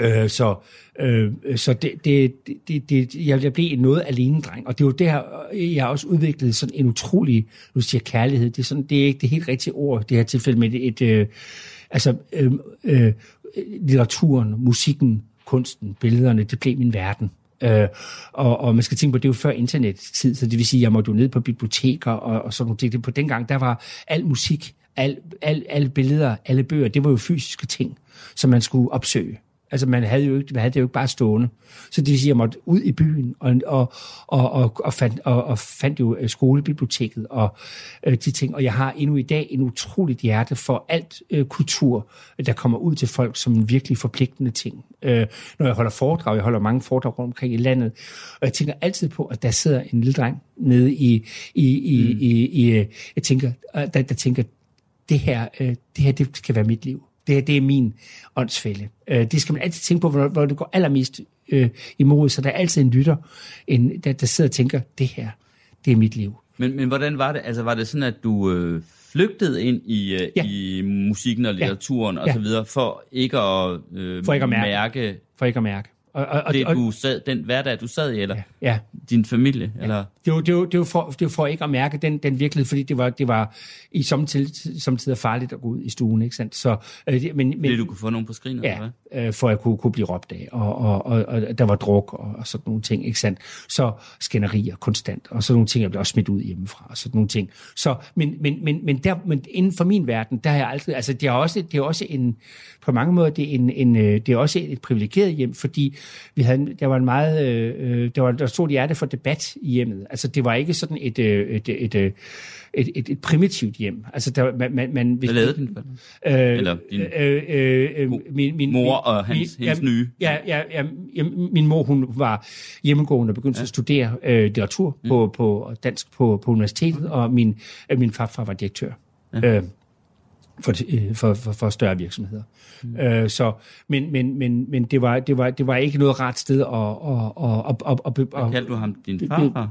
Øh, så øh, så det, det, det, det, jeg, jeg blev en noget alene dreng, og det er jo der, jeg også udviklede sådan en utrolig, nu siger kærlighed, det er, sådan, det er ikke det helt rigtige ord, det her tilfælde med et, et øh, altså øh, øh, litteraturen, musikken, kunsten, billederne, det blev min verden. Øh, og, og man skal tænke på, det er jo før internettid, så det vil sige, at jeg måtte jo ned på biblioteker og, og sådan nogle ting. På dengang, der var al musik, al, al, alle billeder, alle bøger, det var jo fysiske ting, som man skulle opsøge. Altså man havde, jo ikke, man havde det jo ikke bare stående. Så det vil sige, at jeg måtte ud i byen og, og, og, og, og, fandt, og, og fandt jo øh, skolebiblioteket og øh, de ting. Og jeg har endnu i dag en utroligt hjerte for alt øh, kultur, der kommer ud til folk som virkelig forpligtende ting. Øh, når jeg holder foredrag, jeg holder mange foredrag rundt omkring i landet, og jeg tænker altid på, at der sidder en lille dreng nede i, i, i, mm. i, i øh, jeg tænker, der, der tænker, det her, øh, det her, det skal være mit liv. Det, det er min åndsfælde. Øh, det skal man altid tænke på, hvor, hvor det går allermest øh, imod. Så der er altid en lytter, en, der, der sidder og tænker, det her, det er mit liv. Men, men hvordan var det? Altså, var det sådan, at du øh, flygtede ind i, øh, Ja. i musikken og litteraturen ja. og Ja. så videre, for ikke at, øh, For ikke at mærke. mærke For ikke at mærke. Og, og, og, det, og, du sad, den hverdag, du sad i, eller ja, ja. din familie? Eller? Det var, det, var, det, var for, det var for ikke at mærke den, den virkelighed, fordi det var, det var i samtidig, farligt at gå ud i stuen. Ikke sandt? Så, øh, det- men, men, Fordi du kunne få nogen på skrinet, Ja, øh, for at kunne, kunne blive råbt af, og, og, og, og der var druk og, og sådan nogle ting, ikke sandt? Så skænderier konstant, og sådan nogle ting, jeg blev også smidt ud hjemmefra, og sådan nogle ting. Så, men, men, men, men, der, men inden for min verden, der har jeg aldrig, altså det er også, det er også en, på mange måder, det er, en, en, øh, det er også et privilegeret hjem, fordi vi havde, der var en meget, øh, øh, der var der stod hjerte for debat i hjemmet. Altså det var ikke sådan et, øh, et, et, et, et, et, et primitivt hjem. Altså der, man, man, man, hvis, Hvad lavede forældre? Øh, Eller din øh, øh, øh, min, min, mor og hans- min, hendes ja, nye? Ja, ja, ja, ja, min mor hun var hjemmegående og begyndte ja. at studere øh, litteratur mm. på, på dansk på, på universitetet, og min, øh, min farfar var direktør. Ja. Øh, for, øh, for, for, for større virksomheder. Mm. Øh, så, men men, men, men det, var, det, var, det var ikke noget ret sted at... at, at, at, at, at, Hvad at, kaldte du ham? Din farfar?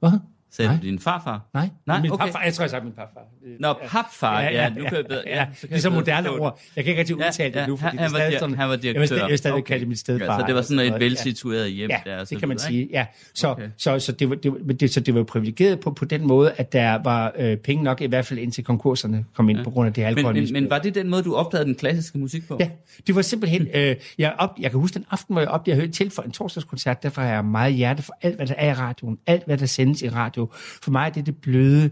Hvad? Sagde Nej. du din farfar? Nej, Nej, min okay. papfar, jeg tror, jeg sagde min papfar. Nå, papfar, ja, nu kan jeg bedre- ja, ja, det er så moderne ord. Jeg kan ikke rigtig Ja, udtale ja, det nu, fordi han- det er stadig sådan, han var stadig, jeg vil stadig direktør. kalde det min stedfar. Ja, så det var sådan et ja. velsitueret hjem Ja, der. det kan man sige. Ja. Så, Okay. okay. så, så, det, var, det, det, så det var privilegeret på, på den måde, at der var øh, penge nok, i hvert fald indtil konkurserne kom ind ja. på grund af det Men, men, men var det den måde, du opdagede den klassiske musik på? Ja, det var simpelthen, øh, jeg, op, jeg kan huske den aften, hvor jeg opdagede, jeg hørte til for en torsdagskoncert, derfor har jeg meget hjerte for alt, hvad der er i radioen, alt, hvad der sendes i radio. For mig er det det bløde,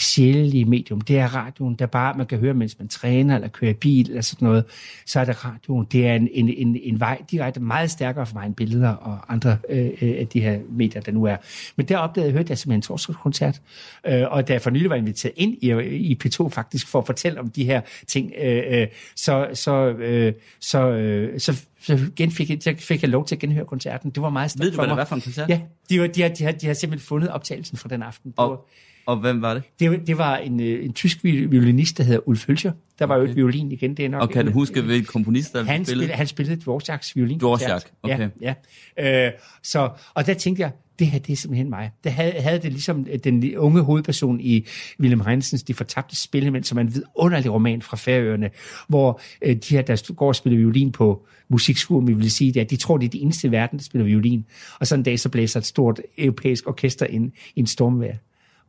sjælelige medium, det er radioen, der bare man kan høre, mens man træner, eller kører bil, eller sådan noget, så er det radioen. Det er en, en, en, en vej direkte meget stærkere for mig end billeder og andre øh, øh, af de her medier, der nu er. Men der opdagede jeg, hørte jeg simpelthen en torsdagskoncert, øh, og da jeg for nylig var inviteret ind i, i P2 faktisk for at fortælle om de her ting, øh, øh, så, så, øh, så, øh, så, så genfik jeg, så fik jeg lov til at genhøre koncerten. Det var meget stort Ved du, for hvad det var for en koncert? Ja, de, var, de, har, de, har, de har simpelthen fundet optagelsen fra den aften. Det var, Og, hvem var det? det, var- det var en, øh, en tysk vi- violinist, der hedder Ulf Hølscher. Der var jo et violin igen, det er nok... Og kan du huske, hvilken komponist der han spillede? han spillede Dvorak's violin. Dvorak, okay. Ja, ja. Øh, så, og der tænkte jeg, det her, det er simpelthen mig. Der havde, havde det ligesom øh, den unge hovedperson i Wilhelm Heinsens De Fortabte Spillemænd, som er en vidunderlig roman fra Færøerne, hvor øh, de her, der går og spiller violin på musikskolen, vi vil sige, det er, de tror, det er de eneste i verden, der spiller violin. Og så en dag, så blæser et stort europæisk orkester ind i en stormvejr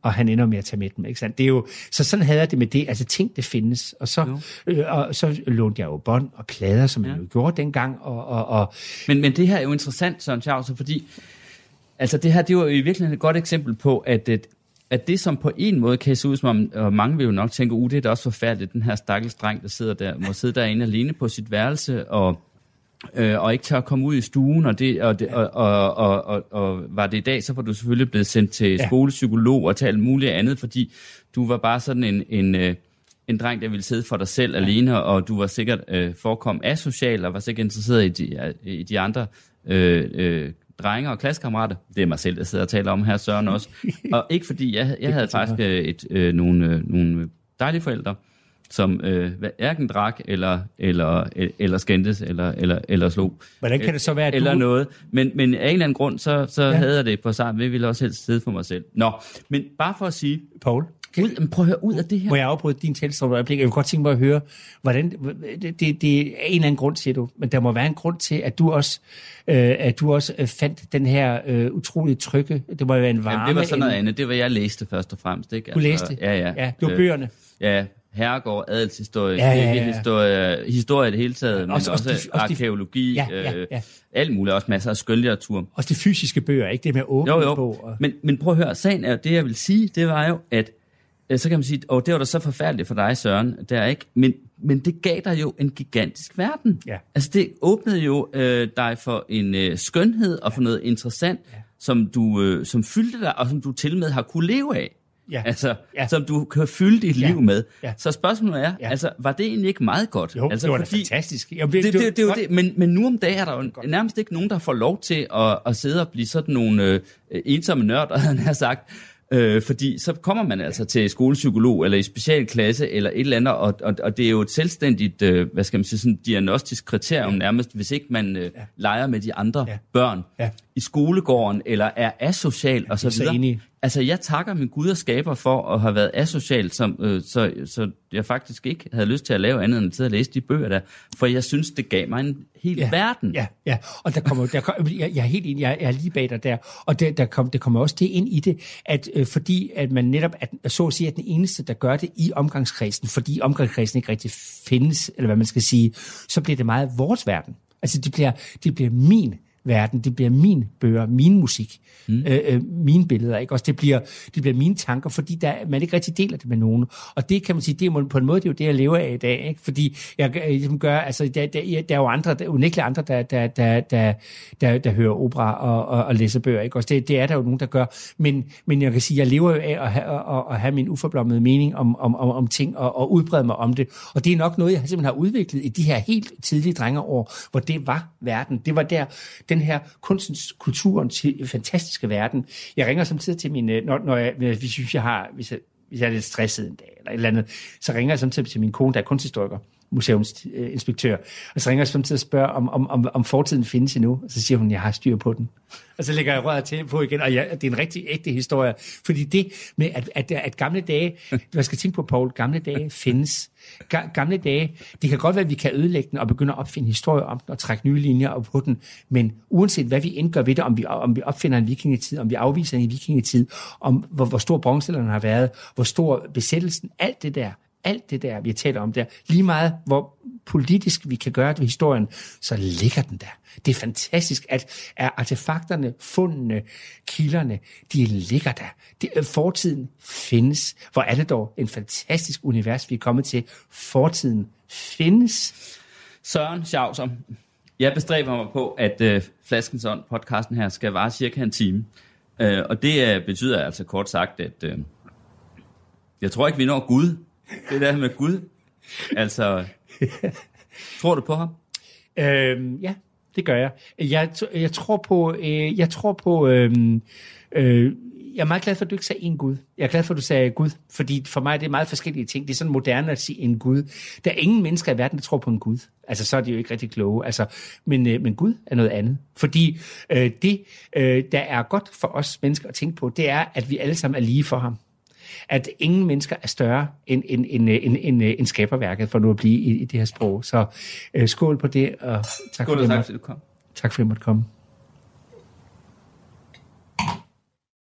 og han ender med at tage med dem. Ikke sandt? Det er jo, så sådan havde jeg det med det. Altså ting, det findes. Og så, øh, og så lånte jeg jo bånd og plader, som ja. jeg jo gjorde dengang. Og, og, og Men, men det her er jo interessant, Søren Schauser, fordi altså det her, det var jo i virkeligheden et godt eksempel på, at, at, at det, som på en måde kan se ud som om, og mange vil jo nok tænke, uh, det er da også forfærdeligt, den her stakkels dreng, der sidder der, må sidde derinde alene på sit værelse, og øh, og ikke tør at komme ud i stuen, og, det, og, det, og, og, og, og, og var det i dag, så var du selvfølgelig blevet sendt til Ja. skolepsykolog og til alt muligt andet, fordi du var bare sådan en, en, øh, en dreng, der ville sidde for dig selv ja. alene, og du var sikkert øh, forekom asocial, og var sikkert interesseret i de, i de andre øh, øh, drenge og klassekammerater. Det er mig selv, der sidder og taler om her, Søren også. Og ikke fordi, jeg, jeg havde faktisk øh, et, øh, nogle, øh, nogle dejlige forældre, som øh, hverken drak, eller, eller, eller skændtes, eller, eller, eller slog. Hvordan kan det så være, at Eller du... noget. Men, men af en eller anden grund, så, så Ja. havde jeg det på sammen. Jeg ville også helst sidde for mig selv. Nå, men bare for at sige, Paul, ud, men prøv at høre ud af det her. må jeg afbryde din tilstand et øjeblik? Jeg kunne godt tænke mig at høre, hvordan, det, det, det er en eller anden grund, siger du, men der må være en grund til, at du også, øh, at du også øh, fandt den her øh, utrolige trygge, det må være en varme. Jamen, det var sådan noget en, andet. Det var, jeg læste først og fremmest. Ikke? Du læste? Ja, ja. Ja, det var Øh, bøgerne. Ja, herregård, adelshistorie, Ja, ja, ja, kirkehistorie, historie i det hele taget, men Også- også, også de- også arkeologi, Ja, ja, øh, ja. alt muligt, også masser af skønlitteratur. Også de fysiske bøger, ikke det med åbne Jo, jo, bog. Og... men, men prøv at høre, sagen er, det jeg vil sige, det var jo, at øh, så kan man sige, og det var da så forfærdeligt for dig, Søren, der ikke, men, men det gav dig jo en gigantisk verden. Ja. Altså det åbnede jo øh, dig for en øh, skønhed og for noget interessant, Ja. som du øh, som fyldte dig, og som du til med har kunne leve af. Ja. Altså, Ja. ja. som du kan fylde dit Ja. liv med. Ja. Så spørgsmålet er, Ja. ja. altså, var det egentlig ikke meget godt? Jo, altså, det var da fantastisk. Jamen, det, det, det, det, er jo godt. det. Men, men nu om dagen er der jo nærmest ikke nogen, der får lov til at, at sidde og blive sådan nogle øh, ensomme nørder, han har sagt. Øh, fordi så kommer man altså til skolepsykolog eller i specialklasse eller et eller andet, og, og, og det er jo et selvstændigt, øh, hvad skal man sige, sådan diagnostisk kriterium nærmest, hvis ikke man øh, ja. leger med de andre Ja. ja. børn Ja. i skolegården eller er asocial og så er så videre. Altså, jeg takker min Gud og skaber for at have været asocial, som, øh, så, så jeg faktisk ikke havde lyst til at lave andet end at sidde og læse de bøger der. For jeg synes, det gav mig en hel ja, verden. Ja, ja, og der kommer, der kom, jeg, jeg er helt enig, jeg, er lige bag dig der, og der, der, kom, der kommer også det ind i det, at øh, fordi at man netop, at, så at sige, er den eneste, der gør det i omgangskredsen, fordi omgangskredsen ikke rigtig findes, eller hvad man skal sige, så bliver det meget vores verden. Altså det bliver, det bliver min verden, det bliver min bøger, min musik, mm. øh, øh, mine billeder, ikke? Også det bliver, det bliver mine tanker, fordi der, man ikke rigtig deler det med nogen. Og det kan man sige, det er på en måde, det er jo det, jeg lever af i dag, ikke? Fordi jeg, jeg ligesom gør, altså, der, der, der er jo andre, der, unægteligt andre, der, der, der, der, der, der hører opera og, og, og læser bøger, ikke? Også det, det er der jo nogen, der gør. Men, men jeg kan sige, jeg lever jo af at have, at, at have min uforblommede mening om, om, om, om ting og, og udbrede mig om det. Og det er nok noget, jeg simpelthen har udviklet i de her helt tidlige drengeår, hvor det var verden. Det var der, den her kunstens, kulturens fantastiske verden. Jeg ringer samtidig til min, øh, når, når jeg, hvis jeg synes, jeg har, hvis jeg, hvis jeg er lidt stresset en dag, eller et eller andet, så ringer jeg samtidig til min kone, der er kunsthistoriker, museumsinspektør, og så ringer jeg samtidig og spørger, om, om, om, om fortiden findes endnu, og så siger hun, jeg har styr på den. Og så lægger jeg røret til på igen, og ja, det er en rigtig ægte historie, fordi det med, at, at, at gamle dage, man skal tænke på, Paul, gamle dage findes. Ga, gamle dage, det kan godt være, at vi kan ødelægge den og begynde at opfinde historier om den og trække nye linjer op på den, men uanset hvad vi indgør ved det, om vi, om vi opfinder en vikingetid, om vi afviser en vikingetid, om hvor, hvor stor bronzealderen har været, hvor stor besættelsen, alt det der, alt det der, vi taler om der, lige meget hvor politisk vi kan gøre det ved historien, så ligger den der. Det er fantastisk, at, at artefakterne, fundene, kilderne, de ligger der. Det, øh, fortiden findes. Hvor er det dog en fantastisk univers, vi er kommet til. Fortiden findes. Søren Schauser, jeg bestræber mig på, at øh, Flaskens Ånd, podcasten her, skal vare cirka en time. Øh, og det øh, betyder altså kort sagt, at øh, jeg tror ikke, vi når Gud. Det der med Gud. Altså, tror du på ham? Øhm, ja, det gør jeg. Jeg, jeg tror på, øh, jeg tror på, øh, øh, jeg er meget glad for, at du ikke sagde en Gud. Jeg er glad for, at du sagde Gud, fordi for mig er det meget forskellige ting. Det er sådan moderne at sige en Gud. Der er ingen mennesker i verden, der tror på en Gud. Altså, så er de jo ikke rigtig kloge. Altså, men, øh, men Gud er noget andet. Fordi øh, det, øh, der er godt for os mennesker at tænke på, det er, at vi alle sammen er lige for ham at ingen mennesker er større end, end, end, end, end, end skaberværket, for nu at blive i, i det her sprog. Så øh, skål på det, og tak Skål for, og tak, fordi du kom. tak for, at jeg måtte komme.